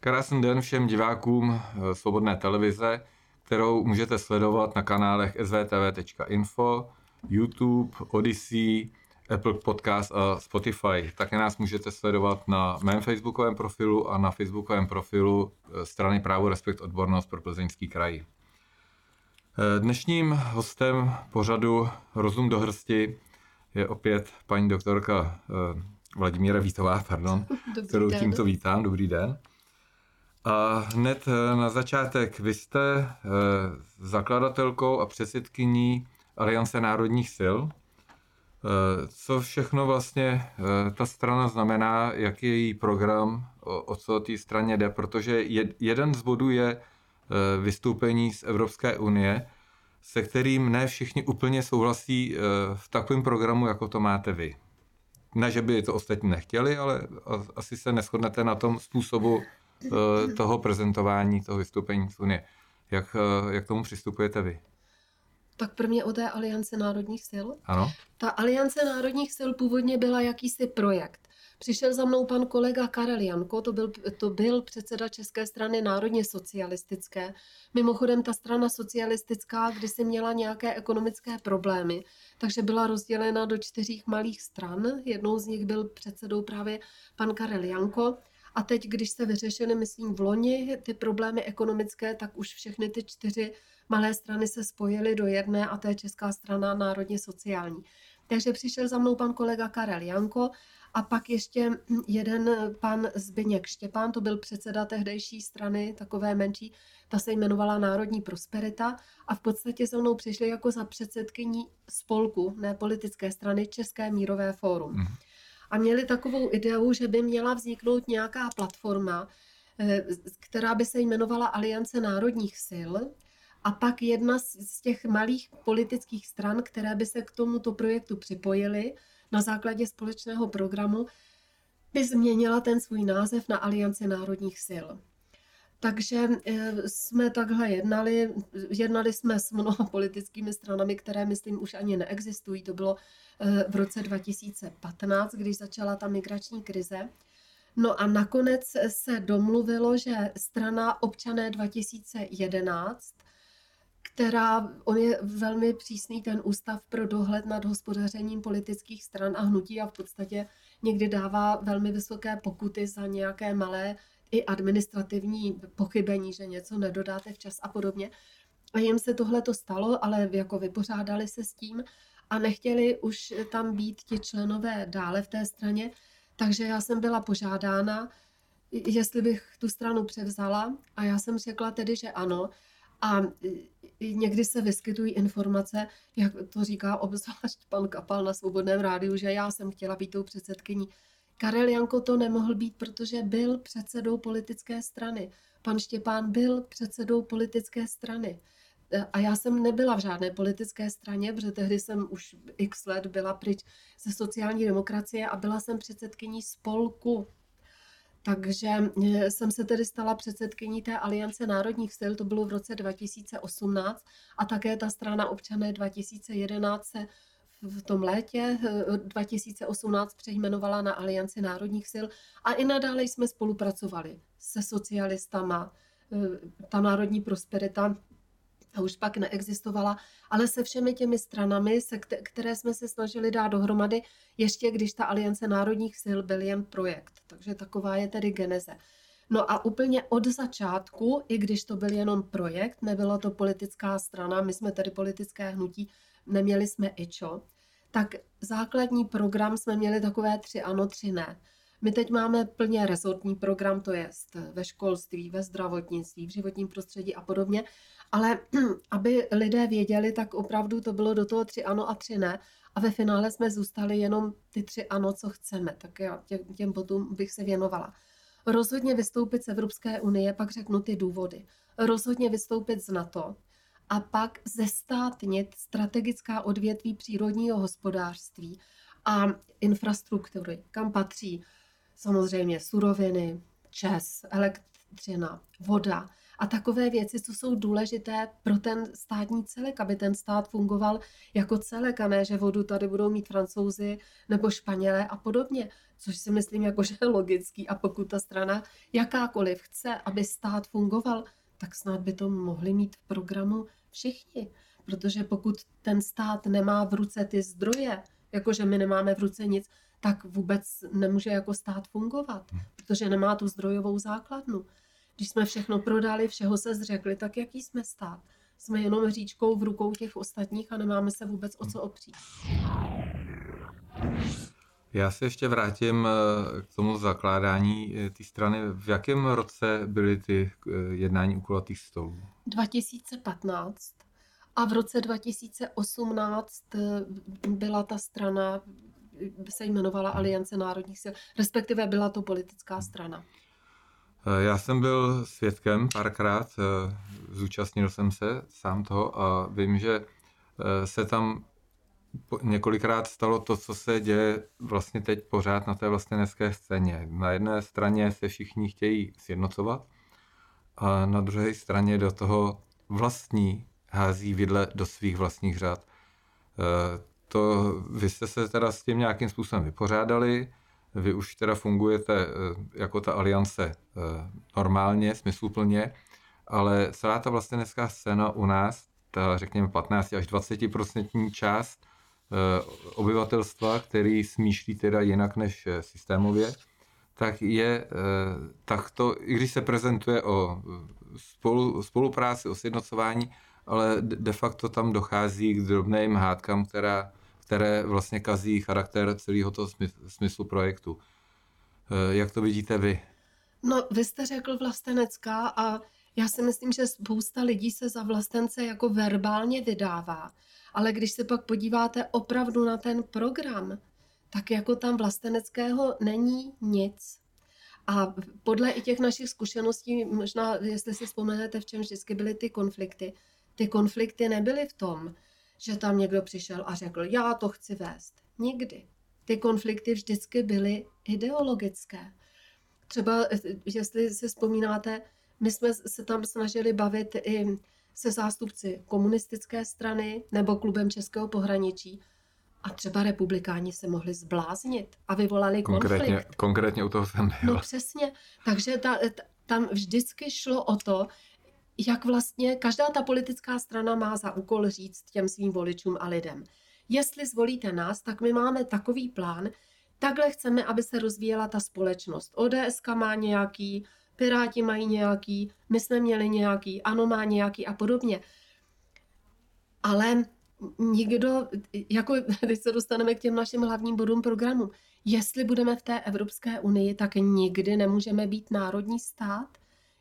Krásný den všem divákům eh, Svobodné televize, kterou můžete sledovat na kanálech svtv.info, YouTube, Odyssey, Apple Podcast a Spotify. Také nás můžete sledovat na mém facebookovém profilu a na facebookovém profilu eh, strany Právo Respekt Odbornost pro Plzeňský kraj. Eh, dnešním hostem pořadu Rozum do hrsti je opět paní doktorka Vladimíra Vítová, pardon, Dobrý kterou den. tímto vítám. Dobrý den. A hned eh, na začátek, vy jste eh, zakladatelkou a předsedkyní Aliance národních sil. Eh, Co všechno vlastně ta strana znamená, jaký je její program, o, co té straně jde, protože jed- jeden z bodů je vystoupení z Evropské unie, se kterým ne všichni úplně souhlasí v takovém programu, jako to máte vy. Ne, že by to ostatní nechtěli, ale asi se neschodnete na tom způsobu toho prezentování, toho vystoupení z Unie. Jak, jak tomu přistupujete vy? Tak prvně o té Aliance národních sil. Ano? Ta Aliance národních sil původně byla jakýsi projekt. Přišel za mnou pan kolega Karel Janko, to byl, to byl předseda České strany národně socialistické. Mimochodem ta strana socialistická kdysi měla nějaké ekonomické problémy, takže byla rozdělena do čtyřích malých stran. Jednou z nich byl předsedou právě pan Karel Janko. A teď, když se vyřešily, myslím, v loni ty problémy ekonomické, tak už všechny ty čtyři malé strany se spojily do jedné a to je Česká strana národně sociální. Takže přišel za mnou pan kolega Karel Janko a pak ještě jeden pan Zbyněk Štěpán, to byl předseda tehdejší strany, takové menší, ta se jmenovala Národní prosperita a v podstatě se mnou přišli jako za předsedkyní spolku, ne politické strany, České mírové fórum. Mhm. A měli takovou ideu, že by měla vzniknout nějaká platforma, eh, která by se jmenovala Aliance národních sil, a pak jedna z těch malých politických stran, které by se k tomuto projektu připojily na základě společného programu, by změnila ten svůj název na Alianci národních sil. Takže eh, jsme takhle jednali, jednali jsme s mnoha politickými stranami, které myslím už ani neexistují. To bylo eh, v roce 2015, když začala ta migrační krize. No a nakonec se domluvilo, že strana Občané 2011 která, on je velmi přísný ten ústav pro dohled nad hospodařením politických stran a hnutí a v podstatě někdy dává velmi vysoké pokuty za nějaké malé i administrativní pochybení, že něco nedodáte včas a podobně. A jim se tohle to stalo, ale jako vypořádali se s tím a nechtěli už tam být ti členové dále v té straně, takže já jsem byla požádána, jestli bych tu stranu převzala a já jsem řekla tedy, že ano. A někdy se vyskytují informace, jak to říká obzvlášť pan Kapal na Svobodném rádiu, že já jsem chtěla být tou předsedkyní. Karel Janko to nemohl být, protože byl předsedou politické strany. Pan Štěpán byl předsedou politické strany. A já jsem nebyla v žádné politické straně, protože tehdy jsem už x let byla pryč ze sociální demokracie a byla jsem předsedkyní spolku takže eh, jsem se tedy stala předsedkyní té Aliance národních sil, to bylo v roce 2018 a také ta strana občané 2011 se v tom létě eh, 2018 přejmenovala na Alianci národních sil a i nadále jsme spolupracovali se socialistama. Eh, Ta národní prosperita ta už pak neexistovala, ale se všemi těmi stranami, se kte- které jsme se snažili dát dohromady, ještě když ta Aliance národních sil byl jen projekt. Takže taková je tedy geneze. No a úplně od začátku, i když to byl jenom projekt, nebyla to politická strana, my jsme tedy politické hnutí, neměli jsme IČO, tak základní program jsme měli takové tři ano, tři ne. My teď máme plně rezortní program, to je ve školství, ve zdravotnictví, v životním prostředí a podobně, ale aby lidé věděli, tak opravdu to bylo do toho tři ano a tři ne. A ve finále jsme zůstali jenom ty tři ano, co chceme. Tak já tě, těm bodům bych se věnovala. Rozhodně vystoupit z Evropské unie, pak řeknu ty důvody. Rozhodně vystoupit z NATO a pak zestátnit strategická odvětví přírodního hospodářství a infrastruktury, kam patří samozřejmě suroviny, čes, elektřina, voda a takové věci, co jsou důležité pro ten státní celek, aby ten stát fungoval jako celek a ne, že vodu tady budou mít francouzi nebo španělé a podobně, což si myslím, jako, že je logický. A pokud ta strana jakákoliv chce, aby stát fungoval, tak snad by to mohli mít v programu všichni. Protože pokud ten stát nemá v ruce ty zdroje, jakože my nemáme v ruce nic, tak vůbec nemůže jako stát fungovat, hmm. protože nemá tu zdrojovou základnu. Když jsme všechno prodali, všeho se zřekli, tak jaký jsme stát? Jsme jenom říčkou v rukou těch ostatních a nemáme se vůbec o co opřít. Já se ještě vrátím eh, k tomu zakládání eh, té strany. V jakém roce byly ty eh, jednání u kulatých stolů? 2015. A v roce 2018 byla ta strana, se jmenovala Aliance národních sil, respektive byla to politická strana. Já jsem byl svědkem párkrát, zúčastnil jsem se sám toho a vím, že se tam několikrát stalo to, co se děje vlastně teď pořád na té vlastenecké scéně. Na jedné straně se všichni chtějí sjednocovat a na druhé straně do toho vlastní hází vidle do svých vlastních řád. E, to, vy jste se teda s tím nějakým způsobem vypořádali, vy už teda fungujete e, jako ta aliance e, normálně, smysluplně, ale celá ta vlastenecká scéna u nás, ta řekněme 15 až 20% část, Eh, obyvatelstva, který smýšlí teda jinak než eh, systémově, tak je eh, takto, i když se prezentuje o spolu, spolupráci, o sjednocování, ale de facto tam dochází k drobným hádkám, která, které vlastně kazí charakter celého toho smyslu projektu. Jak to vidíte vy? No, vy jste řekl vlastenecká a já si myslím, že spousta lidí se za vlastence jako verbálně vydává. Ale když se pak podíváte opravdu na ten program, tak jako tam vlasteneckého není nic. A podle i těch našich zkušeností, možná, jestli si vzpomenete, v čem vždycky byly ty konflikty, ty konflikty nebyly v tom, že tam někdo přišel a řekl, já to chci vést. Nikdy. Ty konflikty vždycky byly ideologické. Třeba, jestli si vzpomínáte, my jsme se tam snažili bavit i se zástupci komunistické strany nebo klubem Českého pohraničí. A třeba republikáni se mohli zbláznit a vyvolali konkrétně, konflikt. Konkrétně u toho jsem byl. No přesně. Takže ta, ta, tam vždycky šlo o to, jak vlastně každá ta politická strana má za úkol říct těm svým voličům a lidem. Jestli zvolíte nás, tak my máme takový plán, takhle chceme, aby se rozvíjela ta společnost. ODS má nějaký, Piráti mají nějaký, my jsme měli nějaký, ANO má nějaký a podobně. Ale nikdo, jako teď se dostaneme k těm našim hlavním bodům programu, jestli budeme v té Evropské unii, tak nikdy nemůžeme být národní stát.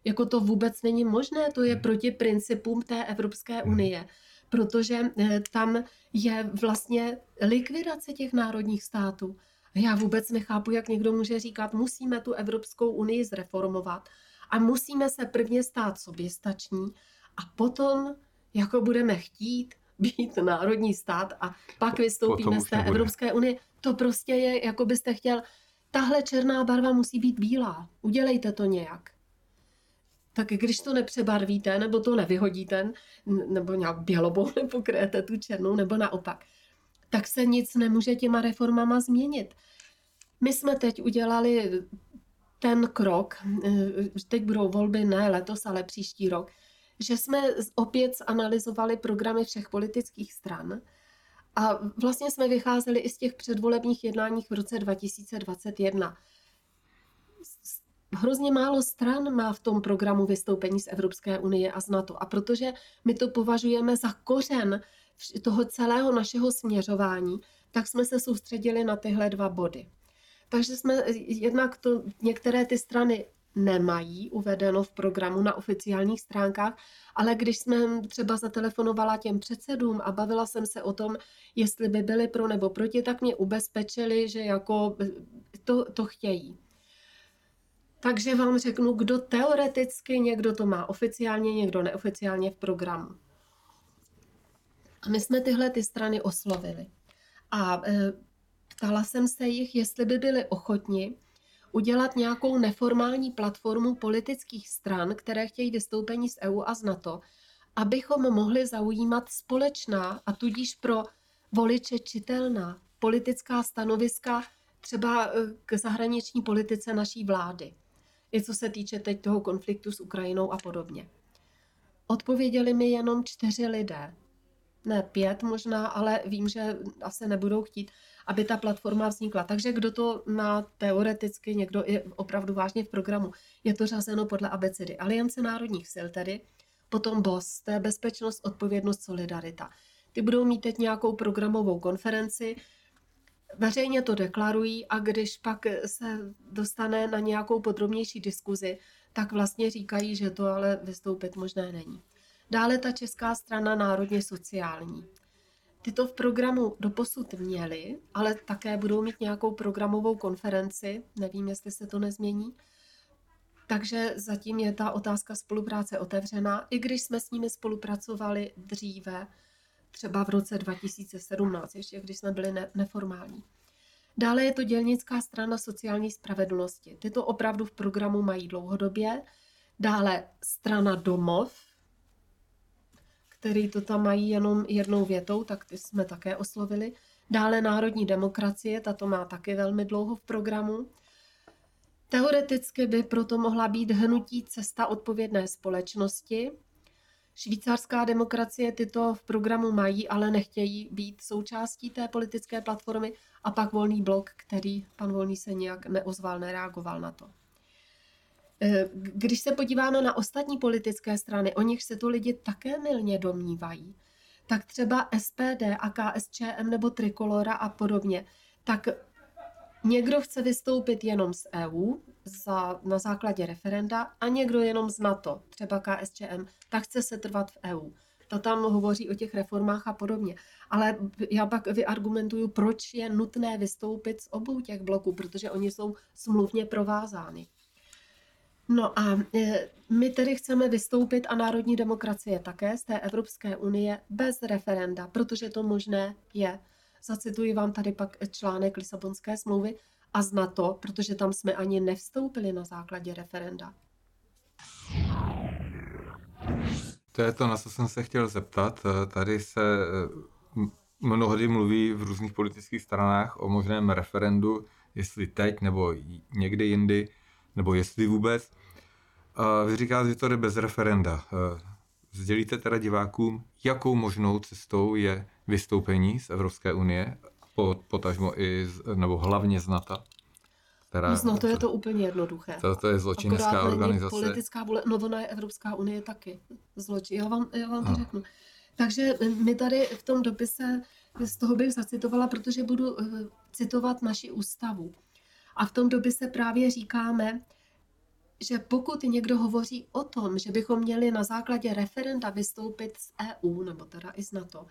Jako to vůbec není možné, to je hmm. proti principům té Evropské hmm. unie, protože eh, tam je vlastně likvidace těch národních států. Já vůbec nechápu, jak někdo může říkat, musíme tu Evropskou unii zreformovat a musíme se prvně stát soběstační a potom jako budeme chtít být národní stát a pak vystoupíme z té Evropské unie. To prostě je, jako byste chtěl, tahle černá barva musí být bílá. Udělejte to nějak. Tak když to nepřebarvíte, nebo to nevyhodíte, nebo nějak bělobou nepokryjete tu černou, nebo naopak, tak se nic nemůže těma reformama změnit. My jsme teď udělali ten krok, eh, teď budou volby ne letos, ale příští rok, že jsme opět analyzovali programy všech politických stran a vlastně jsme vycházeli i z těch předvolebních jednáních v roce 2021. Hrozně málo stran má v tom programu vystoupení z Evropské unie a z NATO. A protože my to považujeme za kořen toho celého našeho směřování, tak jsme se soustředili na tyhle dva body. Takže jsme jednak to, některé ty strany nemají uvedeno v programu na oficiálních stránkách, ale když jsme třeba zatelefonovala těm předsedům a bavila jsem se o tom, jestli by byli pro nebo proti, tak mě ubezpečili, že jako to, to chtějí. Takže vám řeknu, kdo teoreticky, někdo to má oficiálně, někdo neoficiálně v programu. A my jsme tyhle ty strany oslovili. A e, ptala jsem se jich, jestli by byli ochotni udělat nějakou neformální platformu politických stran, které chtějí vystoupení z EU a z NATO, abychom mohli zaujímat společná a tudíž pro voliče čitelná politická stanoviska třeba eh, k zahraniční politice naší vlády. I co se týče teď toho konfliktu s Ukrajinou a podobně. Odpověděli mi jenom čtyři lidé. Ne pět možná, ale vím, že asi nebudou chtít, aby ta platforma vznikla. Takže kdo to má teoreticky, někdo je opravdu vážně v programu, je to řazeno podle abecedy. Aliance národních sil tedy, potom BOS, to je bezpečnost, odpovědnost, solidarita. Ty budou mít teď nějakou programovou konferenci, veřejně to deklarují a když pak se dostane na nějakou podrobnější diskuzi, tak vlastně říkají, že to ale vystoupit možné není. Dále ta česká strana národně sociální. Tyto v programu doposud měly, ale také budou mít nějakou programovou konferenci, nevím, jestli se to nezmění. Takže zatím je ta otázka spolupráce otevřená, i když jsme s nimi spolupracovali dříve, třeba v roce 2017, ještě když jsme byli ne- neformální. Dále je to dělnická strana sociální spravedlnosti. Tyto opravdu v programu mají dlouhodobě. Dále strana Domov, který to tam mají jenom jednou větou, tak ty jsme také oslovili. Dále Národní demokracie, ta to má taky velmi dlouho v programu. Teoreticky by proto mohla být hnutí cesta odpovědné společnosti, Švýcarská demokracie tyto v programu mají, ale nechtějí být součástí té politické platformy a pak volný blok, který pan Volný se nějak neozval, nereagoval na to. E, když se podíváme na ostatní politické strany, o nich se to lidi také milně domnívají, tak třeba SPD a KSČM nebo Trikolora a podobně, tak někdo chce vystoupit jenom z EU, za, na základě referenda a někdo jenom z NATO, třeba KSČM, tak chce se trvat v EU. Ta tam hovoří o těch reformách a podobně. Ale já pak vyargumentuju, proč je nutné vystoupit z obou těch bloků, protože oni jsou smluvně provázány. No a e, my tedy chceme vystoupit a národní demokracie také z té Evropské unie bez referenda, protože to možné je. Zacituji vám tady pak článek Lisabonské smlouvy, a z NATO, protože tam jsme ani nevstoupili na základě referenda. To je to, na co jsem se chtěl zeptat. Tady se eh, mnohdy mluví v různých politických stranách o možném referendu, jestli teď nebo někdy jindy, nebo jestli vůbec. A vy říkáte, že to jde bez referenda. Eh, sdělíte teda divákům, jakou možnou cestou je vystoupení z Evropské unie potažmo i, z, nebo hlavně z NATO. Která, no, to je to úplně jednoduché. To, to je zločinecká Akorát organizace. politická vůle, no ona je Evropská unie taky zločin. Já vám, já vám to řeknu. Takže my tady v tom dopise, z toho bych zacitovala, protože budu uh, citovat naši ústavu. A v tom dopise právě říkáme, že pokud někdo hovoří o tom, že bychom měli na základě referenda vystoupit z EU, nebo teda i z NATO,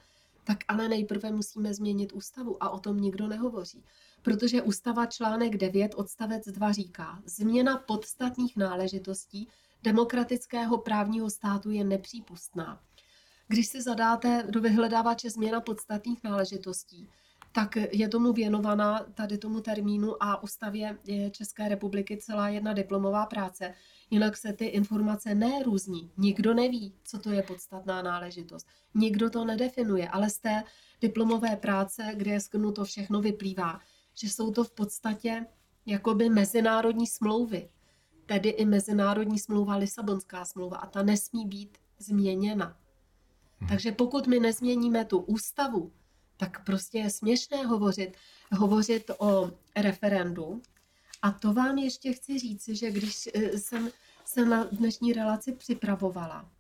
tak ale nejprve musíme změnit ústavu a o tom nikdo nehovoří. Protože ústava článek 9 odstavec 2 říká, změna podstatných náležitostí demokratického právního státu je nepřípustná. Když si zadáte do vyhledávače změna podstatných náležitostí, tak je tomu věnovaná tady tomu termínu a ústavě České republiky celá jedna diplomová práce. Jinak se ty informace nerůzní. Nikdo neví, co to je podstatná náležitost. Nikdo to nedefinuje, ale z té diplomové práce, kde je sknuto všechno, vyplývá, že jsou to v podstatě jakoby mezinárodní smlouvy. Tedy i mezinárodní smlouva, Lisabonská smlouva a ta nesmí být změněna. Hmm. Takže pokud my nezměníme tu ústavu, tak prostě je směšné hovořit, hovořit o referendu. A to vám ještě chci říct, že když eh, jsem se na dnešní relaci připravovala,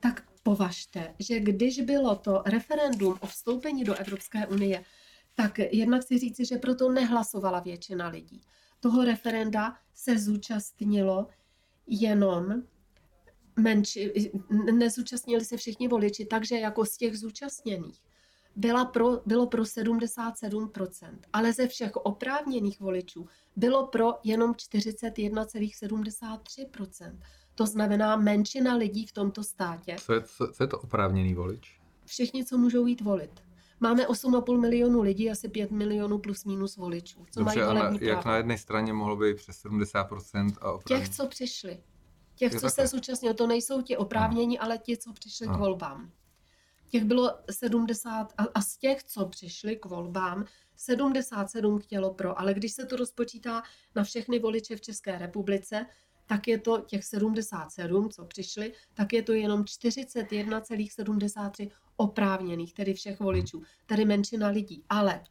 tak považte, že když bylo to referendum o vstoupení do Evropské unie, tak jednak si říci, že proto nehlasovala většina lidí. Toho referenda se zúčastnilo jenom menší, nezúčastnili se všichni voliči, takže jako z těch zúčastněných byla pro, bylo pro 77%, ale ze všech oprávněných voličů bylo pro jenom 41,73%. To znamená menšina lidí v tomto státě. Co je, co, co je to oprávněný volič? Všichni, co můžou jít volit. Máme 8,5 milionu lidí, asi 5 milionů plus minus voličů, co Dobře, mají ale jak na jedné straně mohlo být přes 70% a opravdu... Těch, co přišli. Těch, Je co se zúčastnili, to nejsou ti oprávnění, ale ti, co přišli k volbám. Těch bylo 70 a, a z těch, co přišli k volbám, 77 chtělo pro, ale když se to rozpočítá na všechny voliče v České republice, tak je to těch 77, co přišli, tak je to jenom 41,73 oprávněných, tedy všech voličů, tedy menšina lidí. Ale,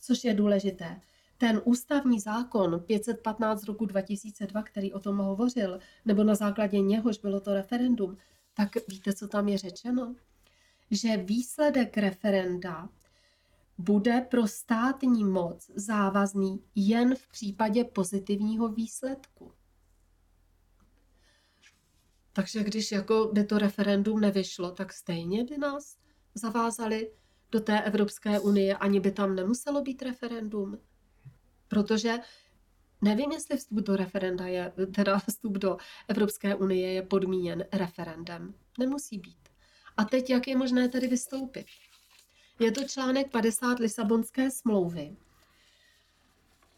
což je důležité, ten ústavní zákon 515 z roku 2002, který o tom hovořil, nebo na základě něhož bylo to referendum, tak víte, co tam je řečeno? Že výsledek referenda bude pro státní moc závazný jen v případě pozitivního výsledku. Takže když jako by to referendum nevyšlo, tak stejně by nás zavázali do té Evropské unie, ani by tam nemuselo být referendum. Protože nevím, jestli vstup do referenda je, teda vstup do Evropské unie je podmíněn referendem. Nemusí být. A teď, jak je možné tedy vystoupit? Je to článek 50 Lisabonské smlouvy.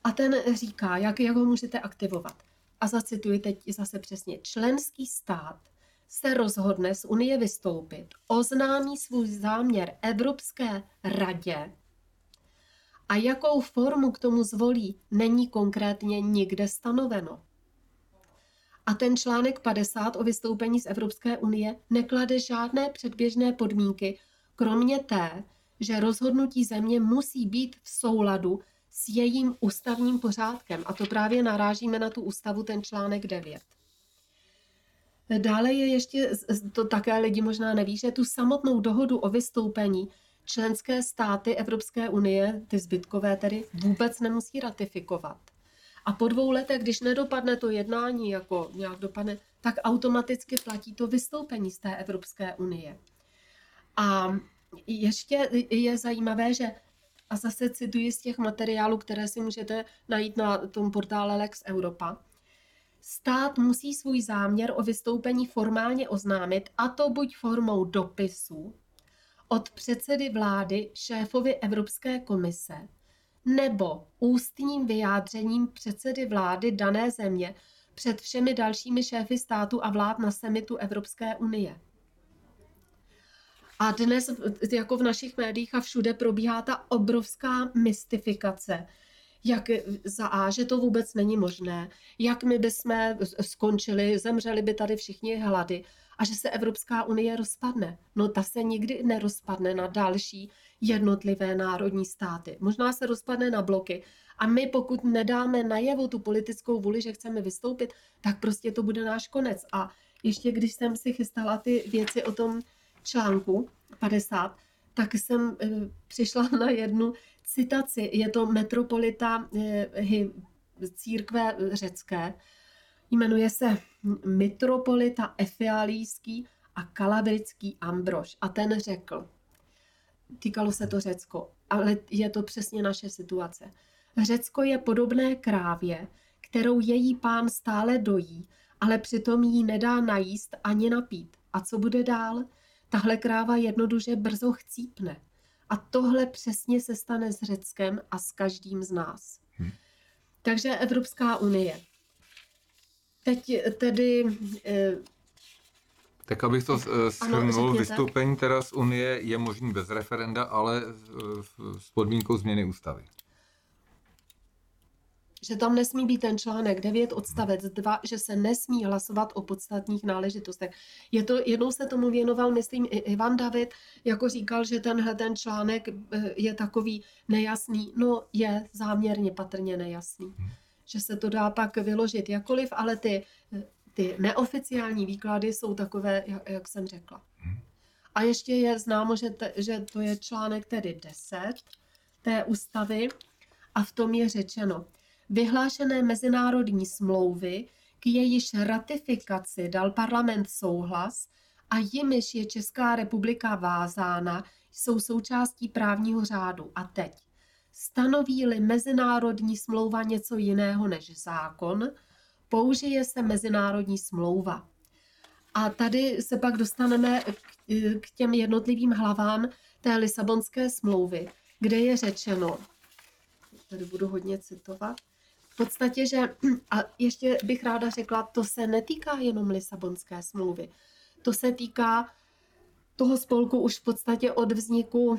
A ten říká, jak, jak ho můžete aktivovat. A zacituji teď zase přesně. Členský stát se rozhodne z Unie vystoupit, oznámí svůj záměr Evropské radě a jakou formu k tomu zvolí, není konkrétně nikde stanoveno. A ten článek 50 o vystoupení z Evropské unie neklade žádné předběžné podmínky, kromě té, že rozhodnutí země musí být v souladu s jejím ústavním pořádkem. A to právě narážíme na tu ústavu, ten článek 9. Dále je ještě, to také lidi možná neví, že tu samotnou dohodu o vystoupení členské státy Evropské unie, ty zbytkové tedy, vůbec nemusí ratifikovat. A po dvou letech, když nedopadne to jednání, jako nějak dopadne, tak automaticky platí to vystoupení z té Evropské unie. A ještě je zajímavé, že a zase cituji z těch materiálů, které si můžete najít na tom portále Lex Europa. Stát musí svůj záměr o vystoupení formálně oznámit, a to buď formou dopisu od předsedy vlády šéfovi Evropské komise, nebo ústním vyjádřením předsedy vlády dané země před všemi dalšími šéfy státu a vlád na semitu Evropské unie. A dnes, jako v našich médiích a všude, probíhá ta obrovská mystifikace, jak za A, že to vůbec není možné, jak my bychom skončili, zemřeli by tady všichni hlady a že se Evropská unie rozpadne. No ta se nikdy nerozpadne na další jednotlivé národní státy. Možná se rozpadne na bloky a my pokud nedáme najevo tu politickou vůli, že chceme vystoupit, tak prostě to bude náš konec. A ještě když jsem si chystala ty věci o tom článku 50, tak jsem e, přišla na jednu citaci. Je to metropolita e, církve řecké. Jmenuje se metropolita Efialíský a kalabrický Ambrož. A ten řekl, týkalo se to Řecko, ale je to přesně naše situace. Řecko je podobné krávě, kterou její pán stále dojí, ale přitom jí nedá najíst ani napít. A co bude dál? Tahle kráva jednoduše brzo chcípne. A tohle přesně se stane s Řeckem a s každým z nás. Hmm. Takže Evropská unie. Teď tedy... Eh, tak abych to shrnul, vystoupení teda z Unie je možný bez referenda, ale s podmínkou změny ústavy že tam nesmí být ten článek 9 odstavec 2, že se nesmí hlasovat o podstatních náležitostech. Je to, jednou se tomu věnoval, myslím, i Ivan David, jako říkal, že tenhle ten článek je takový nejasný. No, je záměrně patrně nejasný. Že se to dá pak vyložit jakoliv, ale ty, ty neoficiální výklady jsou takové, jak, jak jsem řekla. A ještě je známo, že, te, že to je článek tedy 10 té ústavy a v tom je řečeno, vyhlášené mezinárodní smlouvy, k jejíž ratifikaci dal parlament souhlas a jimiž je Česká republika vázána, jsou součástí právního řádu. A teď, stanoví-li mezinárodní smlouva něco jiného než zákon, použije se mezinárodní smlouva. A tady se pak dostaneme k těm jednotlivým hlavám té Lisabonské smlouvy, kde je řečeno, tady budu hodně citovat, v podstatě, že, a ještě bych ráda řekla, to se netýká jenom Lisabonské smlouvy, to se týká toho spolku už v podstatě od vzniku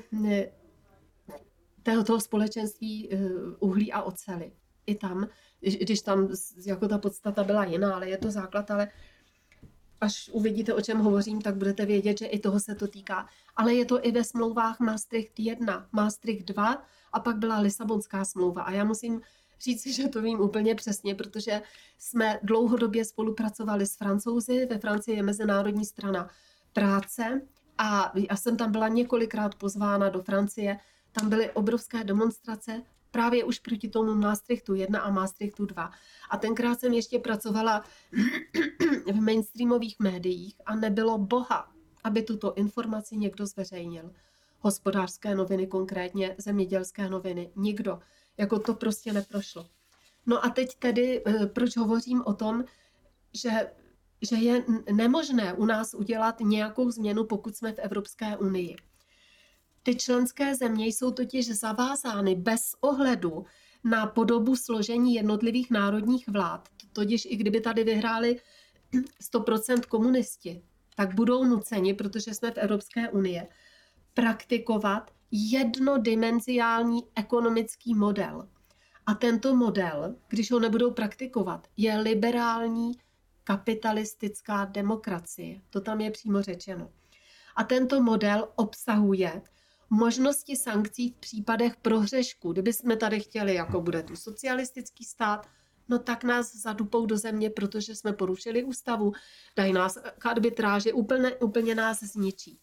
toho, toho společenství eh, uhlí a ocely. I tam, když tam jako ta podstata byla jiná, ale je to základ, ale až uvidíte, o čem hovořím, tak budete vědět, že i toho se to týká. Ale je to i ve smlouvách Maastricht 1, Maastricht 2 a pak byla Lisabonská smlouva. A já musím říct, že to vím úplně přesně, protože jsme dlouhodobě spolupracovali s Francouzi. Ve Francii je Mezinárodní strana práce a já jsem tam byla několikrát pozvána do Francie. Tam byly obrovské demonstrace právě už proti tomu Maastrichtu 1 a Maastrichtu 2. A tenkrát jsem ještě pracovala v mainstreamových médiích a nebylo boha, aby tuto informaci někdo zveřejnil. Hospodářské noviny konkrétně, zemědělské noviny, nikdo. Jako to prostě neprošlo. No a teď tedy, eh, proč hovořím o tom, že, že je nemožné u nás udělat nějakou změnu, pokud jsme v Evropské unii. Ty členské země jsou totiž zavázány bez ohledu na podobu složení jednotlivých národních vlád. Totiž i kdyby tady vyhráli 100% komunisti, tak budou nuceni, protože jsme v Evropské unii, praktikovat jednodimenziální ekonomický model. A tento model, když ho nebudou praktikovat, je liberální kapitalistická demokracie. To tam je přímo řečeno. A tento model obsahuje možnosti sankcí v případech prohřešku. Kdyby jsme tady chtěli, jako bude tu socialistický stát, no tak nás zadupou do země, protože jsme porušili ústavu, dají nás k arbitráži, úplně, úplně nás zničí.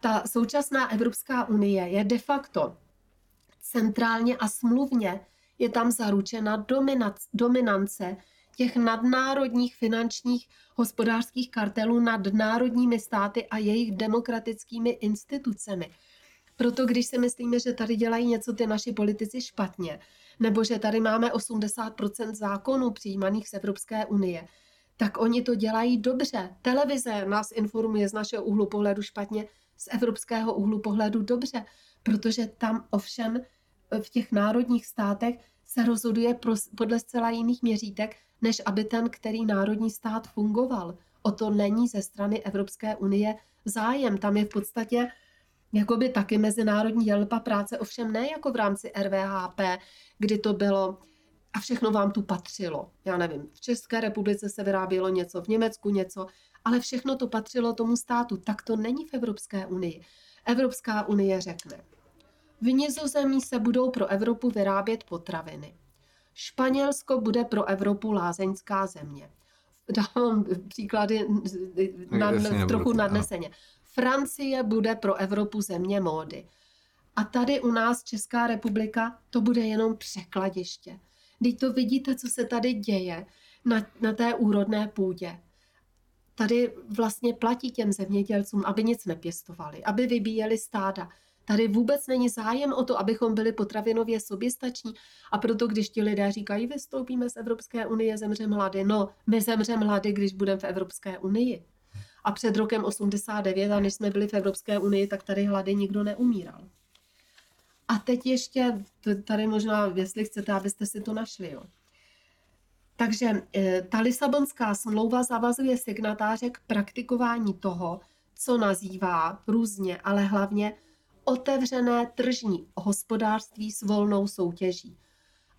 Ta současná Evropská unie je de facto centrálně a smluvně je tam zaručena dominance těch nadnárodních finančních hospodářských kartelů nad národními státy a jejich demokratickými institucemi. Proto když si myslíme, že tady dělají něco ty naši politici špatně, nebo že tady máme 80% zákonů přijímaných z Evropské unie, tak oni to dělají dobře. Televize nás informuje z našeho úhlu pohledu špatně, z evropského úhlu pohledu dobře, protože tam ovšem v těch národních státech se rozhoduje podle zcela jiných měřítek, než aby ten, který národní stát fungoval. O to není ze strany Evropské unie zájem. Tam je v podstatě jakoby taky mezinárodní dělba práce, ovšem ne jako v rámci RVHP, kdy to bylo a všechno vám tu patřilo. Já nevím, v České republice se vyrábělo něco, v Německu něco, ale všechno to patřilo tomu státu. Tak to není v Evropské unii. Evropská unie řekne, v Nizozemí se budou pro Evropu vyrábět potraviny. Španělsko bude pro Evropu lázeňská země. Dávám příklady nad, Jasně, trochu nadneseně. Francie bude pro Evropu země módy. A tady u nás Česká republika to bude jenom překladiště. Teď to vidíte, co se tady děje na, na té úrodné půdě. Tady vlastně platí těm zemědělcům, aby nic nepěstovali, aby vybíjeli stáda. Tady vůbec není zájem o to, abychom byli potravinově soběstační. A proto, když ti lidé říkají, vystoupíme z Evropské unie, zemře mladý. No, my zemře mladý, když budeme v Evropské unii. A před rokem 89, a než jsme byli v Evropské unii, tak tady hlady nikdo neumíral. A teď ještě, tady možná, jestli chcete, abyste si to našli. Jo. Takže e, ta Lisabonská smlouva zavazuje signatáře k praktikování toho, co nazývá různě, ale hlavně otevřené tržní hospodářství s volnou soutěží.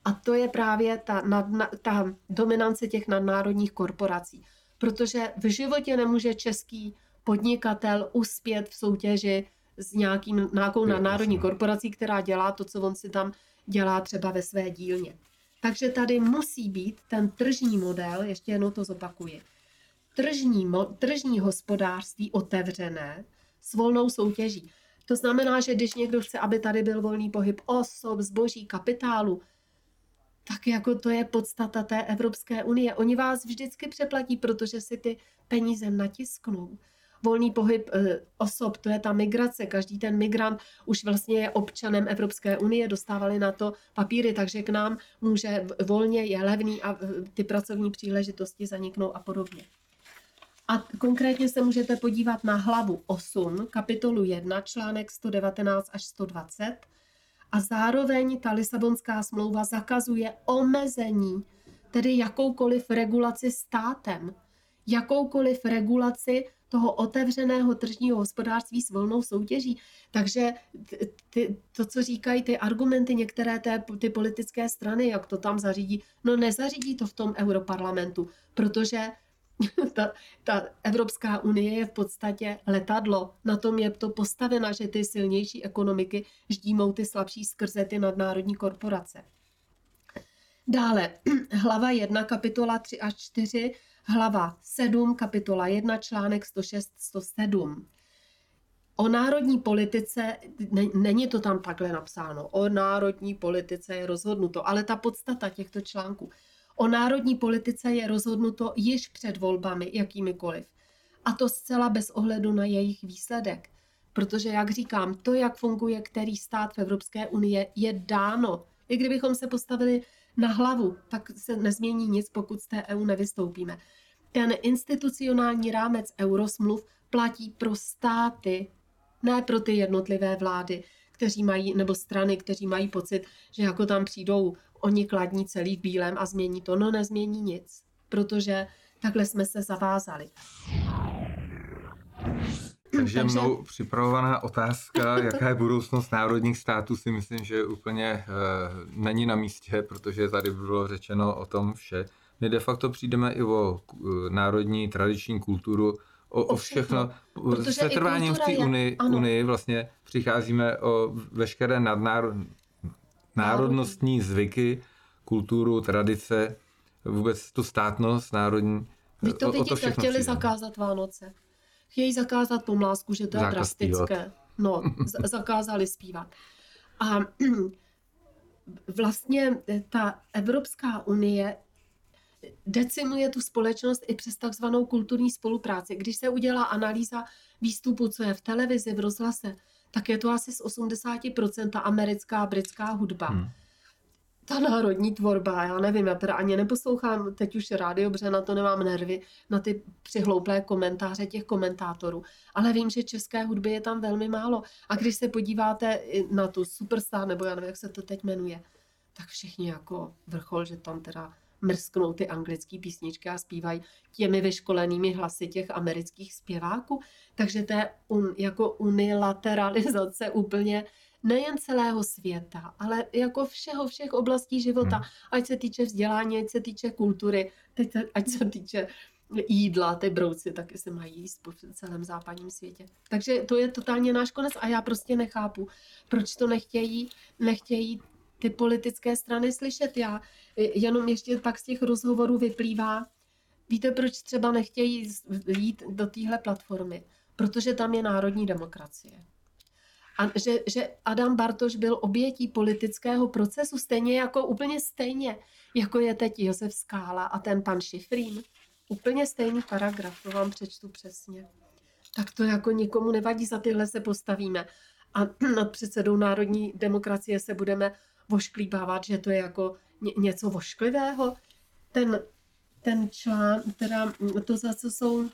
A to je právě ta, nadna, ta dominance těch nadnárodních korporací. Protože v životě nemůže český podnikatel uspět v soutěži s nějakým, nějakou nadnárodní korporací, která dělá to, co on si tam dělá třeba ve své dílně. Takže tady musí být ten tržní model, ještě jednou to zopakuji, tržní, tržní hospodářství otevřené s volnou soutěží. To znamená, že když někdo chce, aby tady byl volný pohyb osob, zboží, kapitálu, tak jako to je podstata té Evropské unie. Oni vás vždycky přeplatí, protože si ty peníze natisknou. Volný pohyb e, osob, to je ta migrace. Každý ten migrant už vlastně je občanem Evropské unie, dostávali na to papíry, takže k nám může volně, je levný a e, ty pracovní příležitosti zaniknou a podobně. A konkrétně se můžete podívat na hlavu 8, kapitolu 1, článek 119 až 120. A zároveň ta Lisabonská smlouva zakazuje omezení, tedy jakoukoliv regulaci státem, jakoukoliv regulaci toho otevřeného tržního hospodářství s volnou soutěží. Takže ty, to, co říkají ty argumenty některé té, ty politické strany, jak to tam zařídí, no nezařídí to v tom europarlamentu, protože ta, ta Evropská unie je v podstatě letadlo. Na tom je to postavena, že ty silnější ekonomiky ždímou ty slabší skrze ty nadnárodní korporace. Dále, hlava 1, kapitola 3 až 4, hlava 7, kapitola 1, článek 106-107. O národní politice, ne, není to tam takhle napsáno, o národní politice je rozhodnuto, ale ta podstata těchto článků. O národní politice je rozhodnuto již před volbami, jakýmikoliv. A to zcela bez ohledu na jejich výsledek. Protože, jak říkám, to, jak funguje který stát v Evropské unii, je dáno. I kdybychom se postavili na hlavu, tak se nezmění nic, pokud z té EU nevystoupíme. Ten institucionální rámec eurosmluv platí pro státy, ne pro ty jednotlivé vlády, kteří mají, nebo strany, kteří mají pocit, že jako tam přijdou oni kladní celý v bílém a změní to. No nezmění nic, protože takhle jsme se zavázali. Takže mnou připravovaná otázka, jaká je budoucnost národních států, si myslím, že úplně e, není na místě, protože tady bylo řečeno o tom vše. My de facto přijdeme i o e, národní tradiční kulturu, o, o všechno. Protože Se trváním v té unii, unii vlastně přicházíme o veškeré nadnárodní národnostní zvyky, kulturu, tradice, vůbec tu státnost národní. Vy to vidíte, to chtěli přijde. zakázat Vánoce. Chtějí zakázat pomlásku, že to je drastické. Zpívat. No, z- zakázali zpívat. A vlastně ta Evropská unie decimuje tu společnost i přes takzvanou kulturní spolupráci. Když se udělá analýza výstupu, co je v televizi, v rozhlase, tak je to asi z 80% ta americká a britská hudba. Hmm. Ta národní tvorba, já nevím, já teda ani neposlouchám teď už rádio, protože na to nemám nervy, na ty přihlouplé komentáře těch komentátorů, ale vím, že české hudby je tam velmi málo. A když se podíváte na tu Superstar, nebo já nevím, jak se to teď jmenuje, tak všichni jako vrchol, že tam teda mrsknou ty anglické písničky a zpívají těmi vyškolenými hlasy těch amerických zpěváků. Takže to je un, jako unilateralizace úplně nejen celého světa, ale jako všeho, všech oblastí života, hmm. ať se týče vzdělání, ať se týče kultury, ať se týče jídla, ty brouci taky se mají jíst po celém západním světě. Takže to je totálně náš konec a já prostě nechápu, proč to nechtějí, nechtějí ty politické strany slyšet. Já jenom ještě pak z těch rozhovorů vyplývá, víte, proč třeba nechtějí jít do téhle platformy? Protože tam je národní demokracie. A že, že Adam Bartoš byl obětí politického procesu, stejně jako, úplně stejně, jako je teď Josef Skála a ten pan Šifrín. Úplně stejný paragraf, to vám přečtu přesně. Tak to jako nikomu nevadí, za tyhle se postavíme. A nad předsedou národní demokracie se budeme vošklíbávat, že to je jako ně, něco vošklivého. Ten, ten člán, teda to zase jsou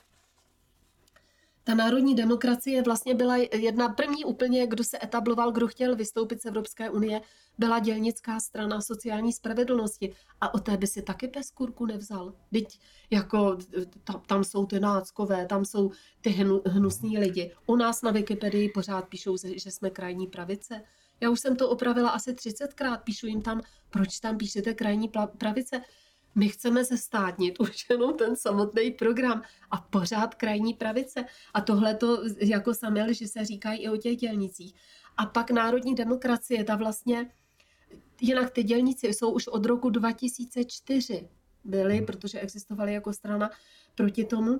ta národní demokracie vlastně byla jedna první úplně, kdo se etabloval, kdo chtěl vystoupit z Evropské unie, byla dělnická strana sociální spravedlnosti. A o té by si taky pes kurku nevzal. Teď jako tam, tam jsou ty náckové, tam jsou ty hnu, hnusní lidi. U nás na Wikipedii pořád píšou, že jsme krajní pravice. Já už jsem to opravila asi 30krát, píšu jim tam, proč tam píšete krajní pravice. My chceme se státnit už jenom ten samotný program a pořád krajní pravice. A tohle to jako samé že se říkají i o těch dělnicích. A pak národní demokracie, ta vlastně, jinak ty dělníci jsou už od roku 2004 byly, hmm. protože existovaly jako strana proti tomu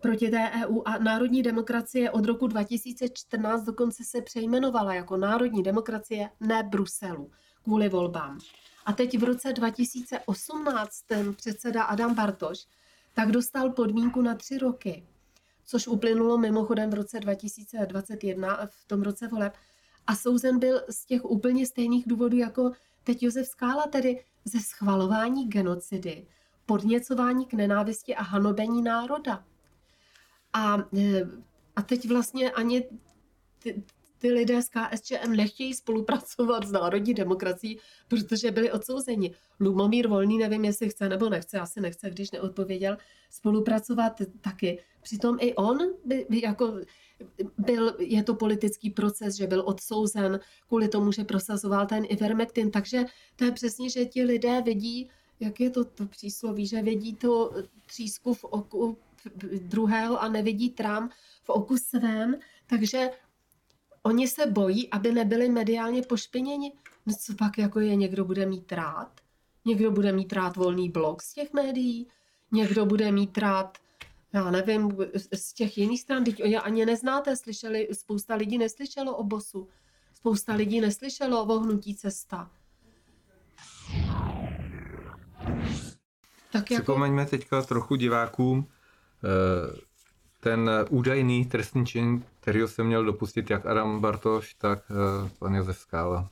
proti té EU a národní demokracie od roku 2014 dokonce se přejmenovala jako národní demokracie ne Bruselu kvůli volbám. A teď v roce 2018 ten předseda Adam Bartoš tak dostal podmínku na tři roky, což uplynulo mimochodem v roce 2021, v tom roce voleb. A souzen byl z těch úplně stejných důvodů jako teď Josef Skála, tedy ze schvalování genocidy, podněcování k nenávisti a hanobení národa. A, eh, a teď vlastně ani ty, ty lidé z KSČM nechtějí spolupracovat s národní demokracií, protože byli odsouzeni. Lumomír Volný, nevím, jestli chce nebo nechce, asi nechce, když neodpověděl, spolupracovat taky. Přitom i on by, by jako byl, je to politický proces, že byl odsouzen kvůli tomu, že prosazoval ten Ivermectin, takže to je přesně, že ti lidé vidí, jak je to, to přísloví, že vidí to třísku v oku druhého a nevidí trám v oku svém, takže oni se bojí, aby nebyli mediálně pošpiněni. No co pak jako je, někdo bude mít rád? Někdo bude mít rád volný blog z těch médií? Někdo bude mít rád, já nevím, z těch jiných stran, teď je ani neznáte, slyšeli, spousta lidí neslyšelo o bosu, spousta lidí neslyšelo o hnutí cesta. Tak jako... Připomeňme teďka trochu divákům, ten údajný trestný čin, který se měl dopustit jak Adam Bartoš, tak uh, pan Josef Skála.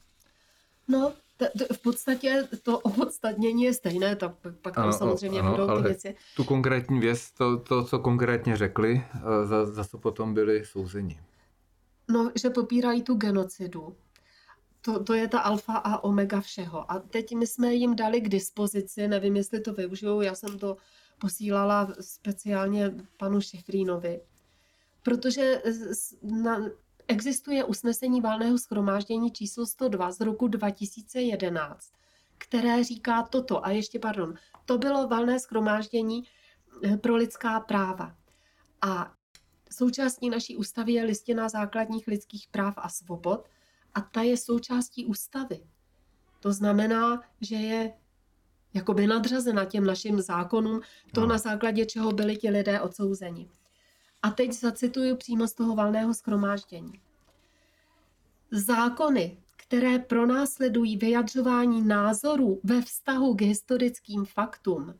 No, t- t- v podstatě to opodstatnění je stejné, tak pak tam ano, samozřejmě ano, budou ty věci. Tu konkrétní věc, to, to co konkrétně řekli, uh, za, za co potom byli souzeni. No, že popírají tu genocidu. To, to je ta alfa a omega všeho. A teď my jsme jim dali k dispozici, nevím, jestli to využijou, já jsem to posílala speciálně panu Šifrínovi, protože na, existuje usnesení válného schromáždění číslo 102 z roku 2011, které říká toto, a ještě pardon, to bylo valné schromáždění eh, pro lidská práva. A součástí naší ústavy je listina základních lidských práv a svobod a ta je součástí ústavy. To znamená, že je jakoby nadřazena těm našim zákonům, to no. na základě čeho byli ti lidé odsouzeni. A teď zacituju přímo z toho valného schromáždění. Zákony, které pronásledují vyjadřování názorů ve vztahu k historickým faktům,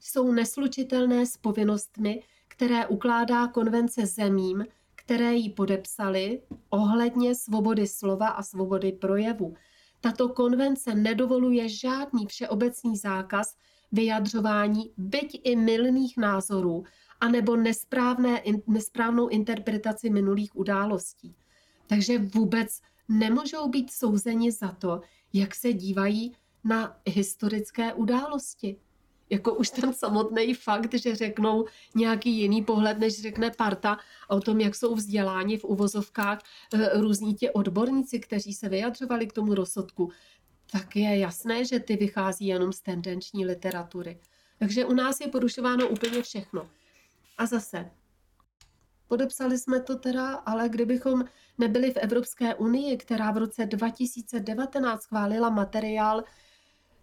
jsou neslučitelné s povinnostmi, které ukládá konvence zemím, které ji podepsali ohledně svobody slova a svobody projevu, tato konvence nedovoluje žádný všeobecný zákaz vyjadřování byť i milných názorů anebo nesprávné, nesprávnou interpretaci minulých událostí. Takže vůbec nemůžou být souzeni za to, jak se dívají na historické události jako už ten samotný fakt, že řeknou nějaký jiný pohled, než řekne parta o tom, jak jsou vzděláni v uvozovkách eh, různí ti odborníci, kteří se vyjadřovali k tomu rozsudku, tak je jasné, že ty vychází jenom z tendenční literatury. Takže u nás je porušováno úplně všechno. A zase, podepsali jsme to teda, ale kdybychom nebyli v Evropské unii, která v roce 2019 schválila materiál,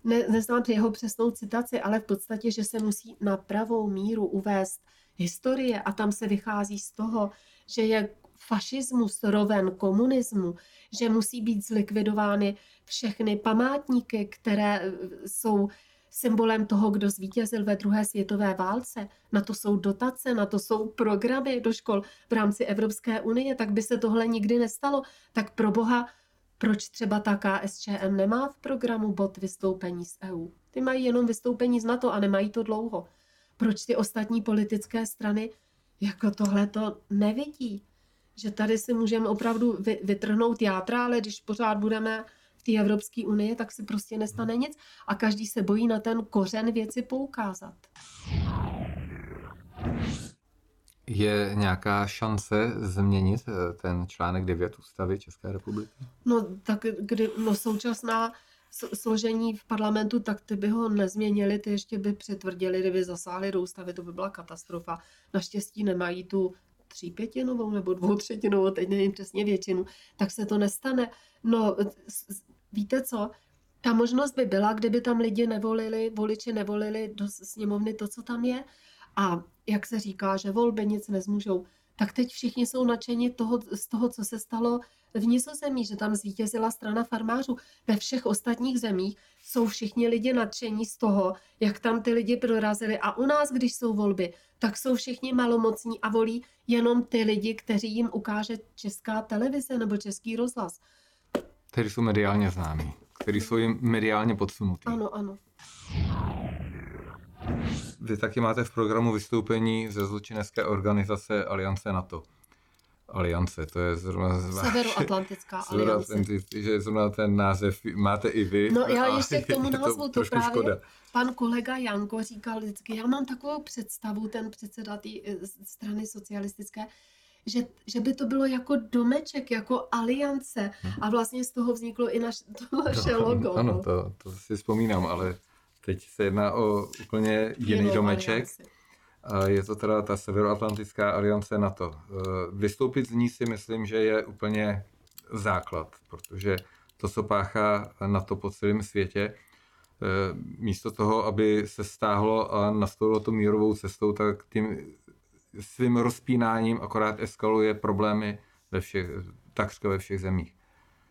ne, neznám jeho přesnou citaci, ale v podstatě, že se musí na pravou míru uvést historie a tam se vychází z toho, že je fašismus roven komunismu, že musí být zlikvidovány všechny památníky, které eh, jsou symbolem toho, kdo zvítězil ve druhé světové válce. Na to jsou dotace, na to jsou programy do škol v rámci Evropské unie, tak by se tohle nikdy nestalo. Tak pro boha proč třeba ta KSČM nemá v programu bod vystoupení z EU? Ty mají jenom vystoupení z NATO a nemají to dlouho. Proč ty ostatní politické strany jako tohle to nevidí? Že tady si můžeme opravdu vytrhnout játra, ale když pořád budeme v té Evropské unii, tak si prostě nestane nic a každý se bojí na ten kořen věci poukázat. Je nějaká šance změnit eh, ten článek 9 ústavy České republiky? No tak kdy, no současná složení v parlamentu, tak ty by ho nezměnili, ty ještě by přitvrdili, kdyby zasáhli do ústavy, to by byla katastrofa. Naštěstí nemají tu třípětinovou nebo dvoutřetinovou, teď nevím přesně většinu, tak se to nestane. No, víte co, ta možnost by byla, kdyby tam lidi nevolili, voliči nevolili do sněmovny to, co tam je, a jak se říká, že volby nic nezmůžou, tak teď všichni jsou nadšeni toho, z toho, co se stalo v Nizozemí, že tam zvítězila strana farmářů. Ve všech ostatních zemích jsou všichni lidi nadšení z toho, jak tam ty lidi prorazili. A u nás, když jsou volby, tak jsou všichni malomocní a volí jenom ty lidi, kteří jim ukáže česká televize nebo český rozhlas. Kteří jsou mediálně známí, kteří jsou jim mediálně podsunutí. Ano, ano. Vy taky máte v programu vystoupení ze zločinecké organizace Aliance NATO. Aliance, to je zrovna... Severoatlantická aliance. Že zrovna ten název máte i vy. No já ještě k tomu názvu, to, to právě škoda. pan kolega Janko říkal vždycky, já mám takovou představu, ten předseda té eh, strany socialistické, že, že by to bylo jako domeček, jako aliance hmm. a vlastně z toho vzniklo i naš, to naše no, logo. Ano, no. to, to si vzpomínám, ale teď se jedná o úplně jiný Jinou domeček. Alianci. Je to teda ta Severoatlantická aliance NATO. E, vystoupit z ní si myslím, že je úplně základ, protože to, co páchá NATO po celém světě, e, místo toho, aby se stáhlo a nastavilo to mírovou cestou, tak tím svým rozpínáním akorát eskaluje problémy ve všech, takřka ve všech zemích.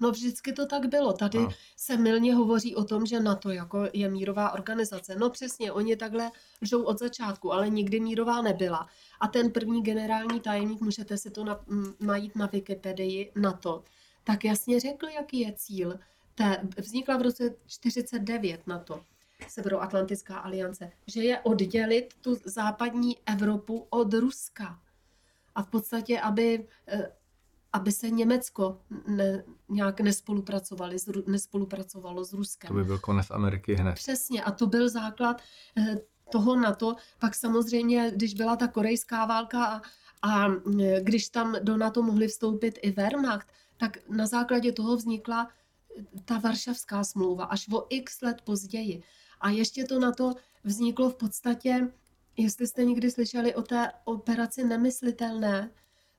No vždycky to tak bylo. Tady no. se milně hovoří o tom, že NATO jako je mírová organizace. No přesně, oni takhle lžou od začátku, ale nikdy mírová nebyla. A ten první generální tajemník, můžete si to na, najít na Wikipedii NATO, tak jasně řekl, jaký je cíl. Té, vznikla v roce 49 NATO. Severoatlantická aliance, že je oddělit tu západní Evropu od Ruska. A v podstatě, aby, eh, aby se Německo ne, nějak nespolupracovali, nespolupracovalo s Ruskem. To by byl konec Ameriky hned. Přesně, a to byl základ eh, toho na to. Pak samozřejmě, když byla ta korejská válka a, a eh, když tam do NATO mohli vstoupit i Wehrmacht, tak na základě toho vznikla ta Varšavská smlouva až o x let později. A ještě to na to vzniklo v podstatě, jestli jste někdy slyšeli o té operaci Nemyslitelné,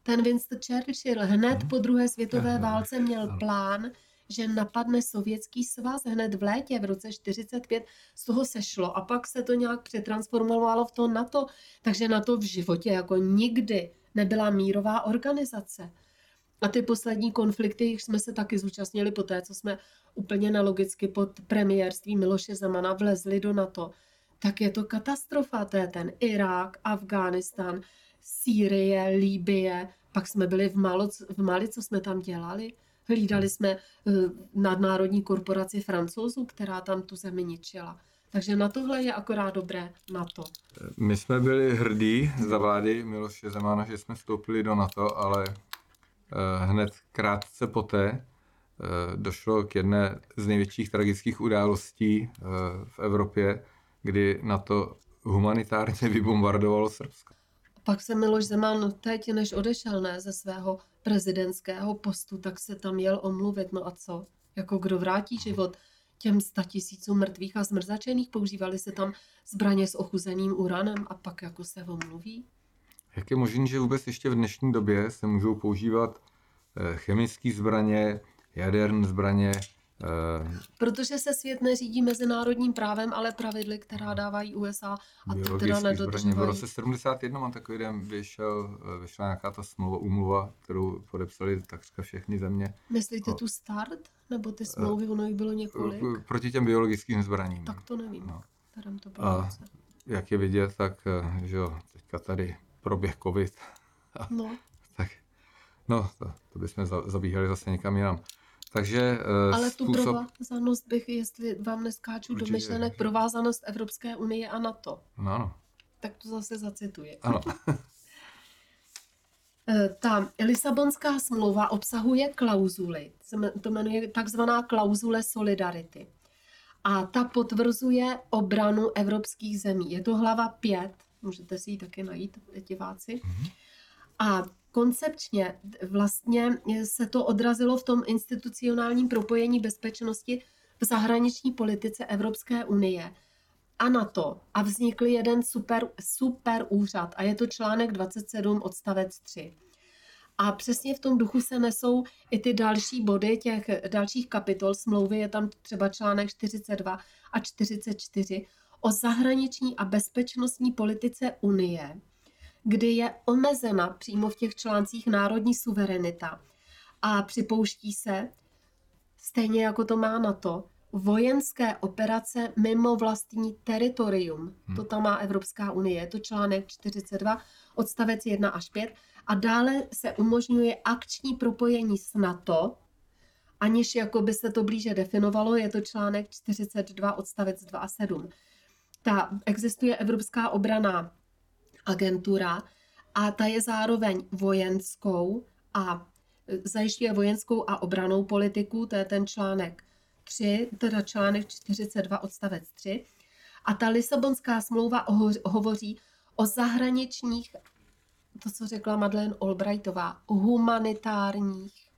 ten Winston Churchill hned po druhé světové válce měl plán, že napadne sovětský svaz hned v létě v roce 45, z toho sešlo. A pak se to nějak přetransformovalo v to NATO, takže NATO v životě jako nikdy nebyla mírová organizace. A ty poslední konflikty, jich jsme se taky zúčastnili po té, co jsme úplně nelogicky pod premiérstvím Miloše Zemana vlezli do NATO, tak je to katastrofa. To je ten Irák, Afghánistán, Sýrie, Líbie, pak jsme byli v, Malo, v Mali, co jsme tam dělali? Hlídali jsme uh, nadnárodní korporaci francouzů, která tam tu zemi ničila. Takže na tohle je akorát dobré NATO. My jsme byli hrdí za vlády Miloše Zemana, že jsme vstoupili do NATO, ale Eh, hned krátce poté eh, došlo k jedné z největších tragických událostí eh, v Evropě, kdy na to humanitárně vybombardovalo Srbsko. Pak se Miloš Zeman teď, než odešel ne, ze svého prezidentského postu, tak se tam jel omluvit. No a co? Jako kdo vrátí život těm tisícům mrtvých a zmrzačených? Používali se tam zbraně s ochuzeným uranem a pak jako se omluví? Jak je možné, že vůbec ještě v dnešní době se můžou používat eh, chemické zbraně, jaderné zbraně? Eh, Protože se svět neřídí mezinárodním právem, ale pravidly, která dávají USA a to teda nedodržují. V roce 71 mám takový den vyšel, eh, vyšla nějaká ta smlouva, umluva, kterou podepsali takřka všechny země. Myslíte o, tu start? Nebo ty smlouvy, ono jich bylo několik? Proti těm biologickým zbraním. Tak to nevím. No. to a jak je vidět, tak že jo, teďka tady proběh covid. No. tak, no, to, to bychom zabíhali zase někam jinam. Takže uh, Ale způsob... tu provázanost bych, jestli vám neskáču Určitě. do myšlenek, provázanost Evropské unie a NATO. No, ano. Tak to zase zacituji. Ano. Eh, ta Lisabonská smlouva obsahuje klauzuly, to jmenuje takzvaná klauzule solidarity. A ta potvrzuje obranu evropských zemí. Je to hlava 5 můžete si ji také najít, diváci. Mm-hmm. A koncepčně vlastně se to odrazilo v tom institucionálním propojení bezpečnosti v zahraniční politice Evropské unie. A NATO a vznikl jeden super, super úřad a je to článek 27 odstavec 3. A přesně v tom duchu se nesou i ty další body těch dalších kapitol. Smlouvy, je tam třeba článek 42 a 44 o zahraniční a bezpečnostní politice Unie, kdy je omezena přímo v těch článcích národní suverenita a připouští se, stejně jako to má na to, vojenské operace mimo vlastní teritorium. Hmm. To tam má Evropská unie, je to článek 42, odstavec 1 až 5. A dále se umožňuje akční propojení s NATO, aniž jako by se to blíže definovalo, je to článek 42, odstavec 2 a 7. ta existuje Evropská obraná agentura a ta je zároveň vojenskou a zajišťuje vojenskou a obranou politiku, to je ten článek 3, teda článek 42 odstavec 3. A ta Lisabonská smlouva hovoří o zahraničních, to, co řekla Madeleine Albrightová, humanitárních,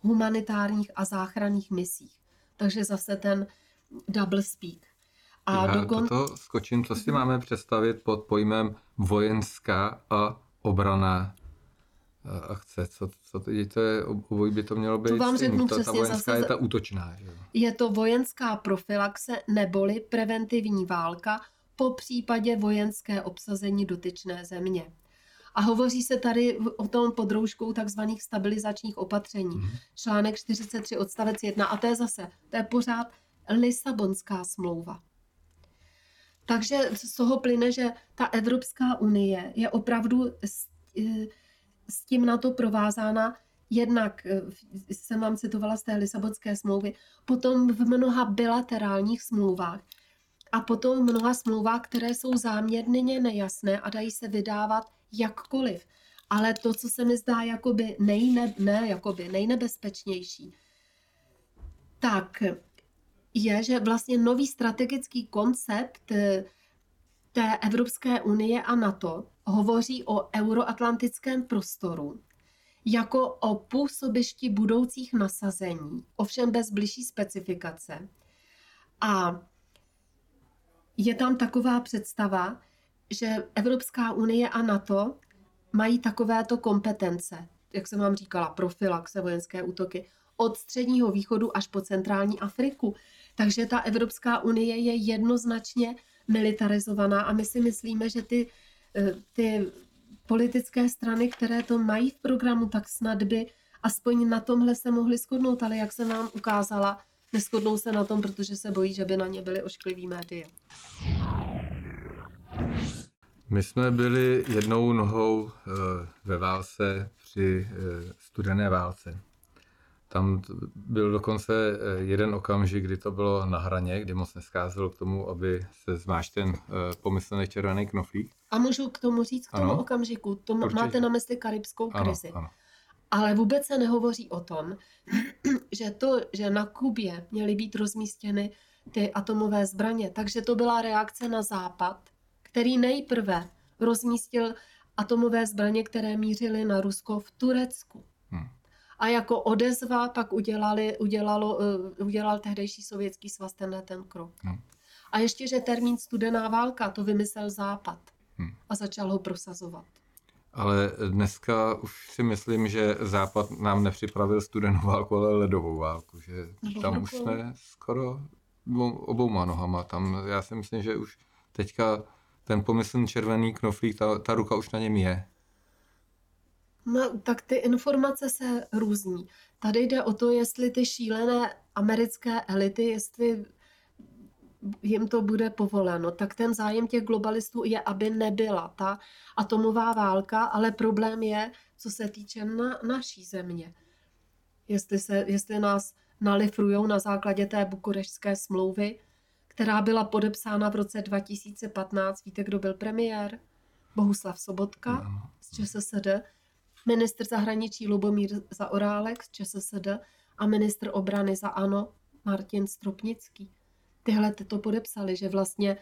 humanitárních a záchranných misích. Takže zase ten double speak. A Já dokon... toto skočím, co si máme představit pod pojmem vojenská a obraná akce. Co, co to, to je, obojí by to mělo být? To vám řeknu ta, přesně. Ta vojenská zase, je ta útočná. Že? Je to vojenská profilaxe neboli preventivní válka po případě vojenské obsazení dotyčné země. A hovoří se tady o tom podroužkou takzvaných stabilizačních opatření. Mm-hmm. Článek 43 odstavec 1. A to je zase, to je pořád Lisabonská smlouva. Takže z toho plyne, že ta Evropská unie je opravdu s, e, s tím na to provázána, jednak e, jsem vám citovala z té Lisabonské smlouvy, potom v mnoha bilaterálních smlouvách a potom v mnoha smlouvách, které jsou záměrně nejasné a dají se vydávat jakkoliv. Ale to, co se mi zdá jakoby, nejne, ne, jakoby nejnebezpečnější, tak je, že vlastně nový strategický koncept eh, té Evropské unie a NATO hovoří o euroatlantickém prostoru jako o působišti budoucích nasazení, ovšem bez bližší specifikace. A je tam taková představa, že Evropská unie a NATO mají takovéto kompetence, jak jsem vám říkala, profilaxe, vojenské útoky, od středního východu až po centrální Afriku. Takže ta Evropská unie je jednoznačně militarizovaná a my si myslíme, že ty, eh, ty politické strany, které to mají v programu, tak snad by aspoň na tomhle se mohly shodnout, ale jak jsem vám ukázala, neschodnou se na tom, protože se bojí, že by na ně byly ošklivý média. My jsme byli jednou nohou eh, ve válce při eh, studené válce. Tam byl dokonce eh, jeden okamžik, kdy to bylo na hraně, kdy moc neskázelo k tomu, aby se zmáš ten pomyslný červený knoflík. A můžu k tomu říct, k tomu ano? okamžiku, to Určitě. máte na mysli karibskou krizi. Ano, ano. Ale vůbec se nehovoří o tom, že to, že na Kubě měly být rozmístěny ty atomové zbraně, takže to byla reakce na Západ, který nejprve rozmístil atomové zbraně, které mířily na Rusko v Turecku. Hmm. A jako odezva pak udělali, udělalo, uh, udělal tehdejší sovětský svaz tenhle ten krok. Hmm. A ještě, že termín studená válka, to vymyslel Západ hmm. a začal ho prosazovat. Ale dneska už si myslím, že Západ nám nepřipravil studenou válku, ale ledovou válku, že Nebo tam už jsme skoro obouma nohama. Tam já si myslím, že už teďka ten pomyslný červený knoflík, ta, ta ruka už na něm je. No, tak ty informace se různí. Tady jde o to, jestli ty šílené americké elity, jestli jim to bude povoleno, tak ten zájem těch globalistů je, aby nebyla ta atomová válka, ale problém je, co se týče na, naší země. Jestli, se, jestli nás nalifrujou na základě té bukurešské smlouvy, která byla podepsána v roce 2015. Víte, kdo byl premiér? Bohuslav Sobotka no. z ČSSD, ministr zahraničí Lubomír Zaorálek z ČSSD a ministr obrany za ANO Martin Stropnický. Tyhle to podepsali, že vlastně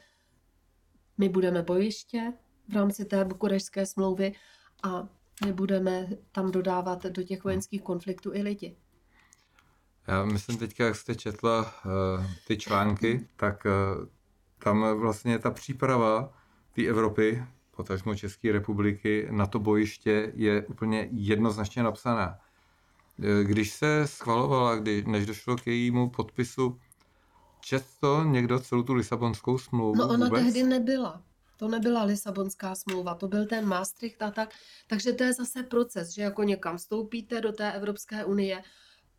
my budeme bojiště v rámci té bukurešské smlouvy a my budeme tam dodávat do těch vojenských konfliktů i lidi. Já myslím teďka, jak jste četla uh, ty články, tak uh, tam vlastně ta příprava té Evropy, potažmo České republiky, na to bojiště je úplně jednoznačně napsaná. Eh, když se schvalovala, kdy, než došlo k jejímu podpisu, čet to někdo celou tu Lisabonskou smlouvu No ona vůbec? tehdy nebyla. To nebyla Lisabonská smlouva, to byl ten Maastricht a tak. Takže to je zase proces, že jako někam vstoupíte do té Evropské unie,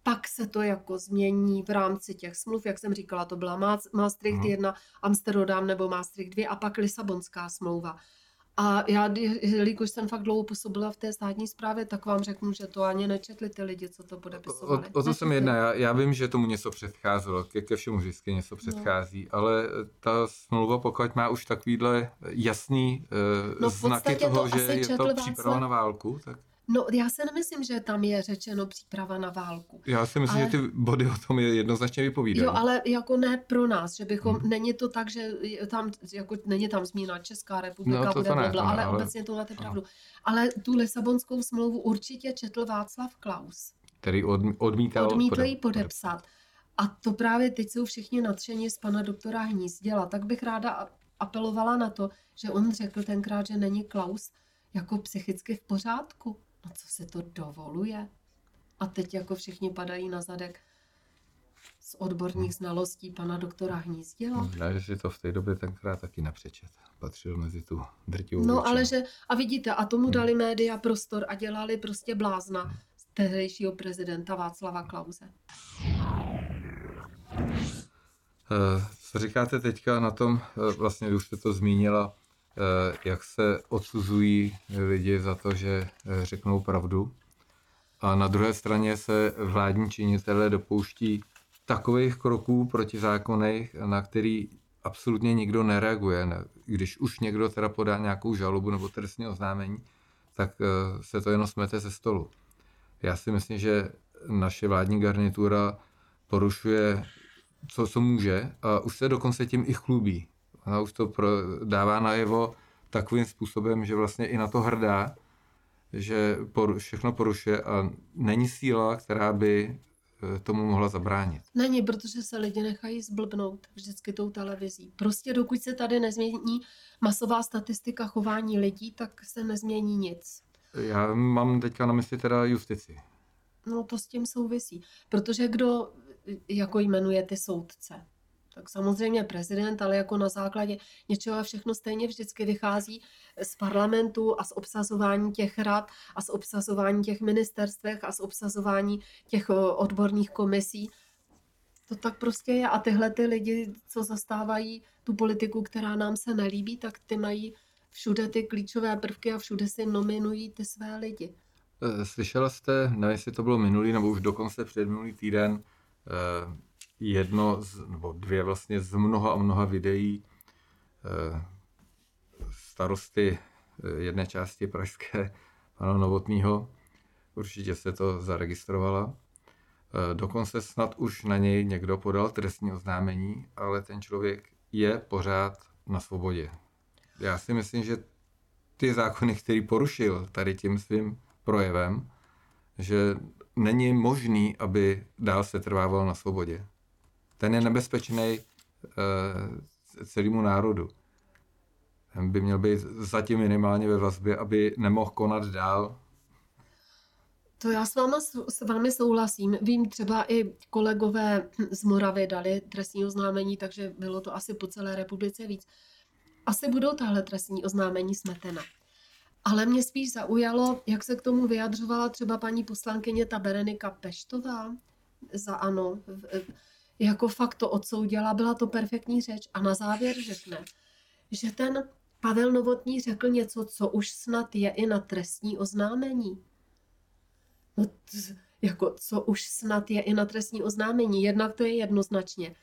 pak se to jako změní v rámci těch smluv, jak jsem říkala, to byla Maastricht 1, mhm. Amsterdam nebo Maastricht 2 a pak Lisabonská smlouva. A já, jelikož jsem fakt dlouho působila v té státní správě, tak vám řeknu, že to ani nečetli ty lidi, co to podepisovali. O, o to jsem jedna. Já, já vím, že tomu něco předcházelo, ke, ke všemu vždycky něco no. předchází, no. ale ta smlouva, pokud má už takovýhle jasný uh, no, znaky toho, to že je to příprava na válku, tak... No, já si nemyslím, že tam je řečeno příprava na válku. Já si myslím, ale... že ty body o tom je jednoznačně vypovídají. Jo, ale jako ne pro nás, že bychom, hmm. není to tak, že tam, jako není tam zmína Česká republika, no, to bude to ne, ale, ale obecně to máte pravdu. Ale tu Lisabonskou smlouvu určitě četl Václav Klaus. Který od, odmítal Odmítl ji podepsat. A to právě teď jsou všichni nadšení z pana doktora Hnízděla. Tak bych ráda apelovala na to, že on řekl tenkrát, že není Klaus jako psychicky v pořádku No co se to dovoluje? A teď jako všichni padají na zadek z odborných znalostí pana doktora Hnízděla. Já, že si to v té době tenkrát taky nepřečet. Patřil mezi tu drtivou No většinu. ale že, a vidíte, a tomu hmm. dali média prostor a dělali prostě blázna hmm. z tehdejšího prezidenta Václava Klauze. Eh, co říkáte teďka na tom, eh, vlastně už jste to zmínila, jak se odsuzují lidi za to, že eh, řeknou pravdu. A na druhé straně se vládní činitelé dopouští takových kroků protizákonných, na který absolutně nikdo nereaguje. Když už někdo teda podá nějakou žalobu nebo trestní oznámení, tak eh, se to jenom smete ze stolu. Já si myslím, že naše vládní garnitura porušuje, co, co může a už se dokonce tím i chlubí. Ona už to pro, dává najevo takovým způsobem, že vlastně i na to hrdá, že poru, všechno porušuje a není síla, která by eh, tomu mohla zabránit. Není, protože se lidi nechají zblbnout vždycky tou televizí. Prostě dokud se tady nezmění masová statistika chování lidí, tak se nezmění nic. Já mám teďka na mysli teda justici. No to s tím souvisí, protože kdo jako jmenuje ty soudce? Tak samozřejmě prezident, ale jako na základě něčeho a všechno stejně vždycky vychází z parlamentu a z obsazování těch rad a z obsazování těch ministerstvech a z obsazování těch odborných komisí. To tak prostě je. A tyhle ty lidi, co zastávají tu politiku, která nám se nelíbí, tak ty mají všude ty klíčové prvky a všude si nominují ty své lidi. Eh, slyšela jste, nevím, jestli to bylo minulý nebo už dokonce minulý týden, eh, jedno z, nebo dvě vlastně z mnoha a mnoha videí eh, starosty eh, jedné části pražské, pana Novotného. Určitě se to zaregistrovala. Eh, dokonce snad už na něj někdo podal trestní oznámení, ale ten člověk je pořád na svobodě. Já si myslím, že ty zákony, který porušil tady tím svým projevem, že není možný, aby dál se trvával na svobodě ten je nebezpečný uh, celému národu. Ten by měl být zatím minimálně ve vazbě, aby nemohl konat dál. To já s, váma, s vámi souhlasím. Vím, třeba i kolegové z Moravy dali trestní oznámení, takže bylo to asi po celé republice víc. Asi budou tahle trestní oznámení smetena. Ale mě spíš zaujalo, jak se k tomu vyjadřovala třeba paní poslankyně ta Berenika Peštová za ANO jako fakt to odsoudila, byla to perfektní řeč a na závěr řekne, že ten Pavel Novotný řekl něco, co už snad je i na trestní oznámení. No, t- jako co už snad je i na trestní oznámení. Jednak to je jednoznačně.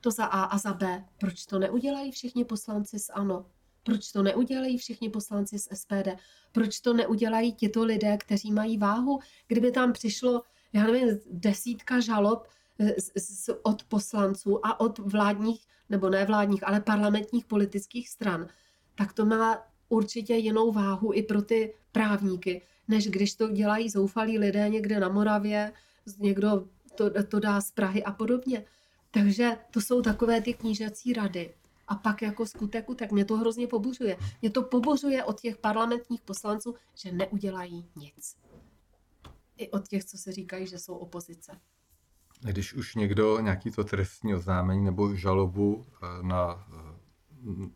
To za A a za B. Proč to neudělají všichni poslanci z ANO? Proč to neudělají všichni poslanci z SPD? Proč to neudělají tito lidé, kteří mají váhu? Kdyby tam přišlo, já nevím, desítka žalob z, od poslanců a od vládních, nebo ne vládních, ale parlamentních politických stran, tak to má určitě jinou váhu i pro ty právníky, než když to dělají zoufalí lidé někde na Moravě, někdo to, to dá z Prahy a podobně. Takže to jsou takové ty knížecí rady. A pak jako skutek, tak mě to hrozně pobuřuje. Mě to pobuřuje od těch parlamentních poslanců, že neudělají nic. I od těch, co se říkají, že jsou opozice. Když už někdo nějaký to trestní oznámení nebo žalobu eh, na eh,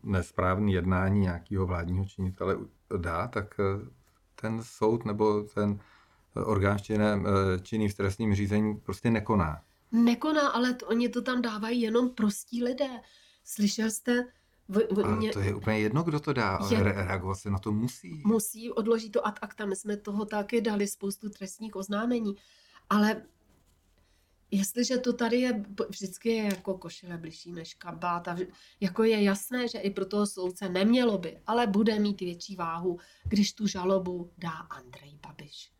nesprávný jednání nějakého vládního činitele dá, tak eh, ten soud nebo ten orgán činný v trestním řízení prostě nekoná. Nekoná, ale to, oni to tam dávají jenom prostí lidé. Slyšel jste V, v, mě, to je úplně jedno, kdo to dá, ale Je- re- reagovat se na to musí. musí odložit to ad acta. My jsme toho taky dali spoustu trestních oznámení. Ale jestliže to tady je, vždycky je jako košile bližší než kabát a jako je jasné, že i pro toho soudce nemělo by, ale bude mít větší váhu, když tu žalobu dá Andrej Babiš.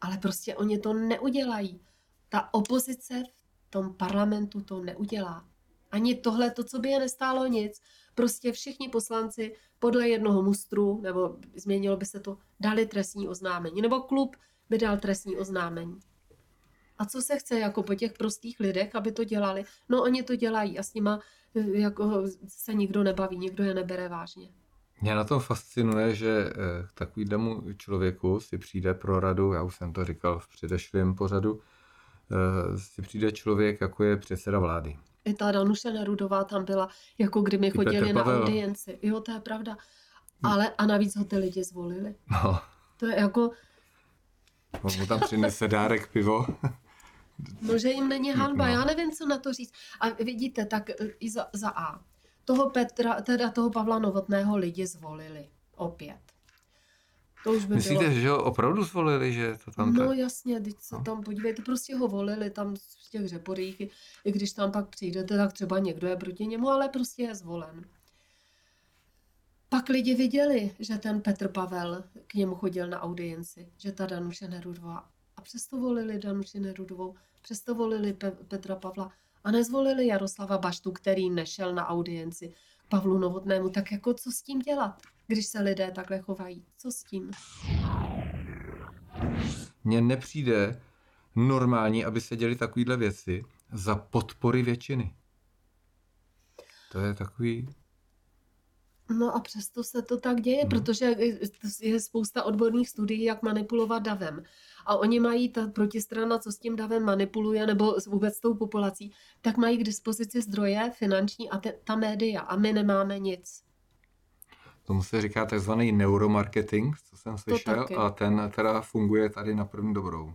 Ale prostě oni to neudělají. Ta opozice v tom parlamentu to neudělá. Ani tohle, to, co by je nestálo nic, prostě všichni poslanci podle jednoho mustru, nebo změnilo by se to, dali trestní oznámení, nebo klub by dal trestní oznámení. A co se chce jako po těch prostých lidech, aby to dělali? No oni to dělají a s nima eh, jako se nikdo nebaví, nikdo je nebere vážně. Mě na tom fascinuje, že eh, k takovému člověku si přijde pro radu, já už jsem to říkal v předešlém pořadu, eh, si přijde člověk, jako je předseda vlády. I ta Danuše Nerudová tam byla, jako kdyby Petr chodili na audienci. Jo, to je pravda. Ale a navíc ho ty lidi zvolili. No, To je jako, on mu tam přinese dárek pivo. No, že jim není hanba. No. Já nevím, co na to říct. A vidíte, tak i za, za A. Toho Petra, teda toho Pavla Novotného lidi zvolili. Opět. To už by Myslíte, bylo. že ho opravdu zvolili, že to tam No tak... jasně, teď se No. tam podívejte, prostě ho volili tam v těch řeporích, i- i když tam pak přijdete, tak třeba někdo je proti němu, ale prostě je zvolen. Pak lidi viděli, že ten Petr Pavel k němu chodil na audienci, že ta Danuše Nerudová. Přesto volili Danuši Nerudovou, přesto volili Pe- Petra Pavla a nezvolili Jaroslava Baštu, který nešel na audienci k Pavlu Novotnému. Tak jako co s tím dělat, když se lidé takhle chovají? Co s tím? Mně nepřijde normální, aby se děli takovéhle věci za podpory většiny. To je takový... No a přesto se to tak děje, Hmm. protože je spousta odborných studií, jak manipulovat davem. A oni mají, ta protistrana, co s tím davem manipuluje, nebo vůbec s tou populací, tak mají k dispozici zdroje finanční a te, ta média. A my nemáme nic. Tomu se říká takzvaný neuromarketing, co jsem slyšel, a ten teda funguje tady na první dobrou.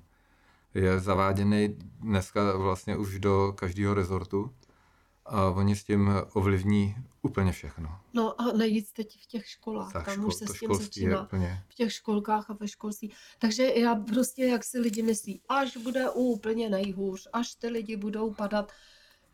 Je zaváděný dneska vlastně už do každého rezortu a oni s tím ovlivní úplně všechno. No a nejvíc teď v těch školách. Tak Tam škol, už se s tím začíná. úplně... v těch školkách a ve školství. Takže já prostě, jak si lidi myslí, až bude úplně nejhůř, až ty lidi budou padat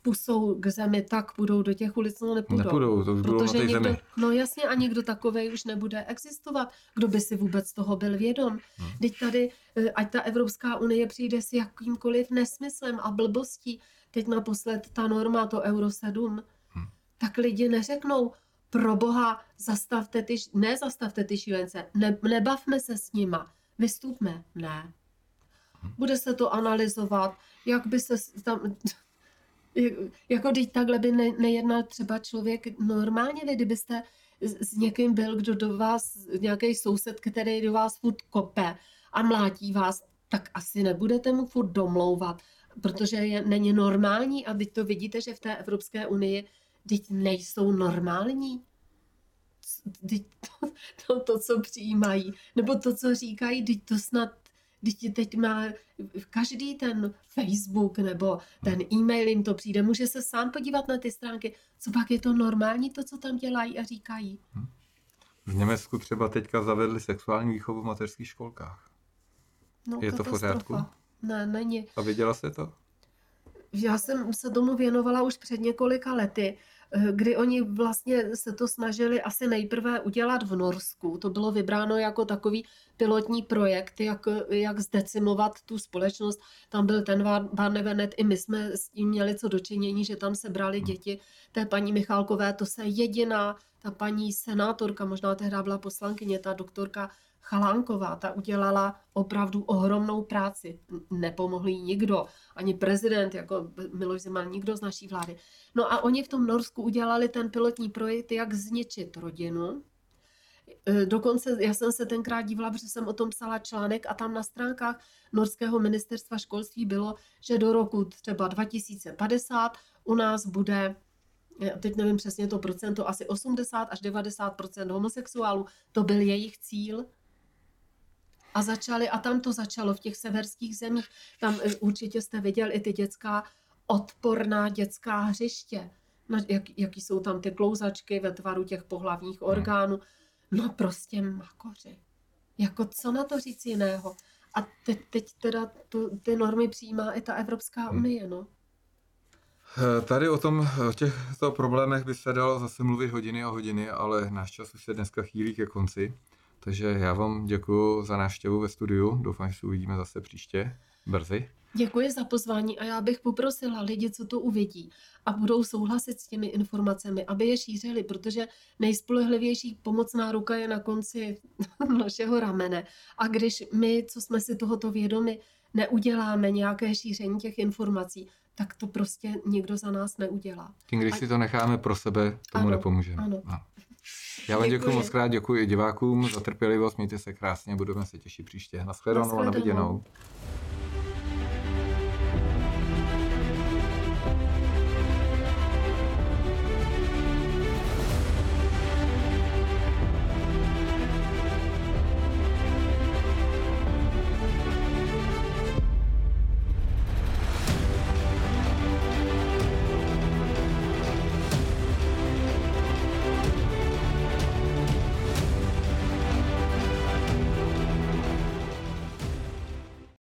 pusou k zemi, tak budou do těch ulic, no nepůjdou. Nepůjdou, to už bylo na Protože té někdo, zemi. no jasně, a někdo takovej už nebude existovat. Kdo by si vůbec toho byl vědom? Hmm. Teď tady, eh, ať ta Evropská unie přijde s jakýmkoliv nesmyslem a blbostí, teď naposled ta norma, to Euro 7, Hmm. tak lidi neřeknou, pro boha, zastavte ty, ne zastavte ty šílence, ne, nebavme se s nima, vystupme, ne. Bude se to analyzovat, jak by se tam, jako teď takhle by ne, nejednal třeba člověk normálně, vy kdybyste s, někým byl, kdo do vás, nějaký soused, který do vás furt kope a mlátí vás, tak asi nebudete mu furt domlouvat, protože je, není normální a teď to vidíte, že v té Evropské unii teď nejsou normální. Teď to, to, to, co přijímají, nebo to, co říkají, teď to snad, teď, teď má každý ten Facebook nebo ten e-mail jim to přijde, může se sám podívat na ty stránky, co pak je to normální, to, co tam dělají a říkají. V Německu třeba teďka zavedli sexuální výchovu v mateřských školkách. No, Je to v pořádku? Ne, není. A viděla jste to? Já jsem se tomu věnovala už před několika lety, kdy oni vlastně se to snažili asi nejprve udělat v Norsku. To bylo vybráno jako takový pilotní projekt, jak, jak zdecimovat tu společnost. Tam byl ten Barnevernet, i my jsme s tím měli co dočinění, že tam se brali děti té paní Michálkové. To se jediná, ta paní senátorka, možná tehdy byla poslankyně, ta doktorka Chalánková, ta udělala opravdu ohromnou práci. Nepomohl jí nikdo, ani prezident, jako Miloš Zeman, nikdo z naší vlády. No a oni v tom Norsku udělali ten pilotní projekt, jak zničit rodinu. E, Dokonce já jsem se tenkrát dívala, protože jsem o tom psala článek a tam na stránkách Norského ministerstva školství bylo, že do roku třeba 2050 u nás bude já teď nevím přesně to procento, asi 80 až 90% homosexuálů, to byl jejich cíl. A začali, a tam to začalo v těch severských zemích, tam eh, určitě jste viděl i ty dětská, odporná dětská hřiště, na, jak, jaký jsou tam ty klouzačky ve tvaru těch pohlavních orgánů. No prostě makoři. Jako co na to říct jiného? A teď, teď teda tu, ty normy přijímá i ta Evropská Hmm. unie, no. Eh, Tady o tom, o těchto problémech by se dalo zase mluvit hodiny a hodiny, ale náš čas už se dneska chýlí ke konci. Takže já vám děkuji za návštěvu ve studiu. Doufám, že se uvidíme zase příště. Brzy. Děkuji za pozvání a já bych poprosila lidi, co to uvidí a budou souhlasit s těmi informacemi, aby je šířili, protože nejspolehlivější pomocná ruka je na konci našeho ramene. A když my, co jsme si tohoto vědomi, neuděláme nějaké šíření těch informací, tak to prostě nikdo za nás neudělá. Tím, když si to necháme pro sebe, tomu Ano, nepomůžeme. ano. No. Já vám děkuji moc krát, děkuji i divákům za trpělivost, mějte se krásně, budeme se těšit příště. Naschledanou a na viděnou.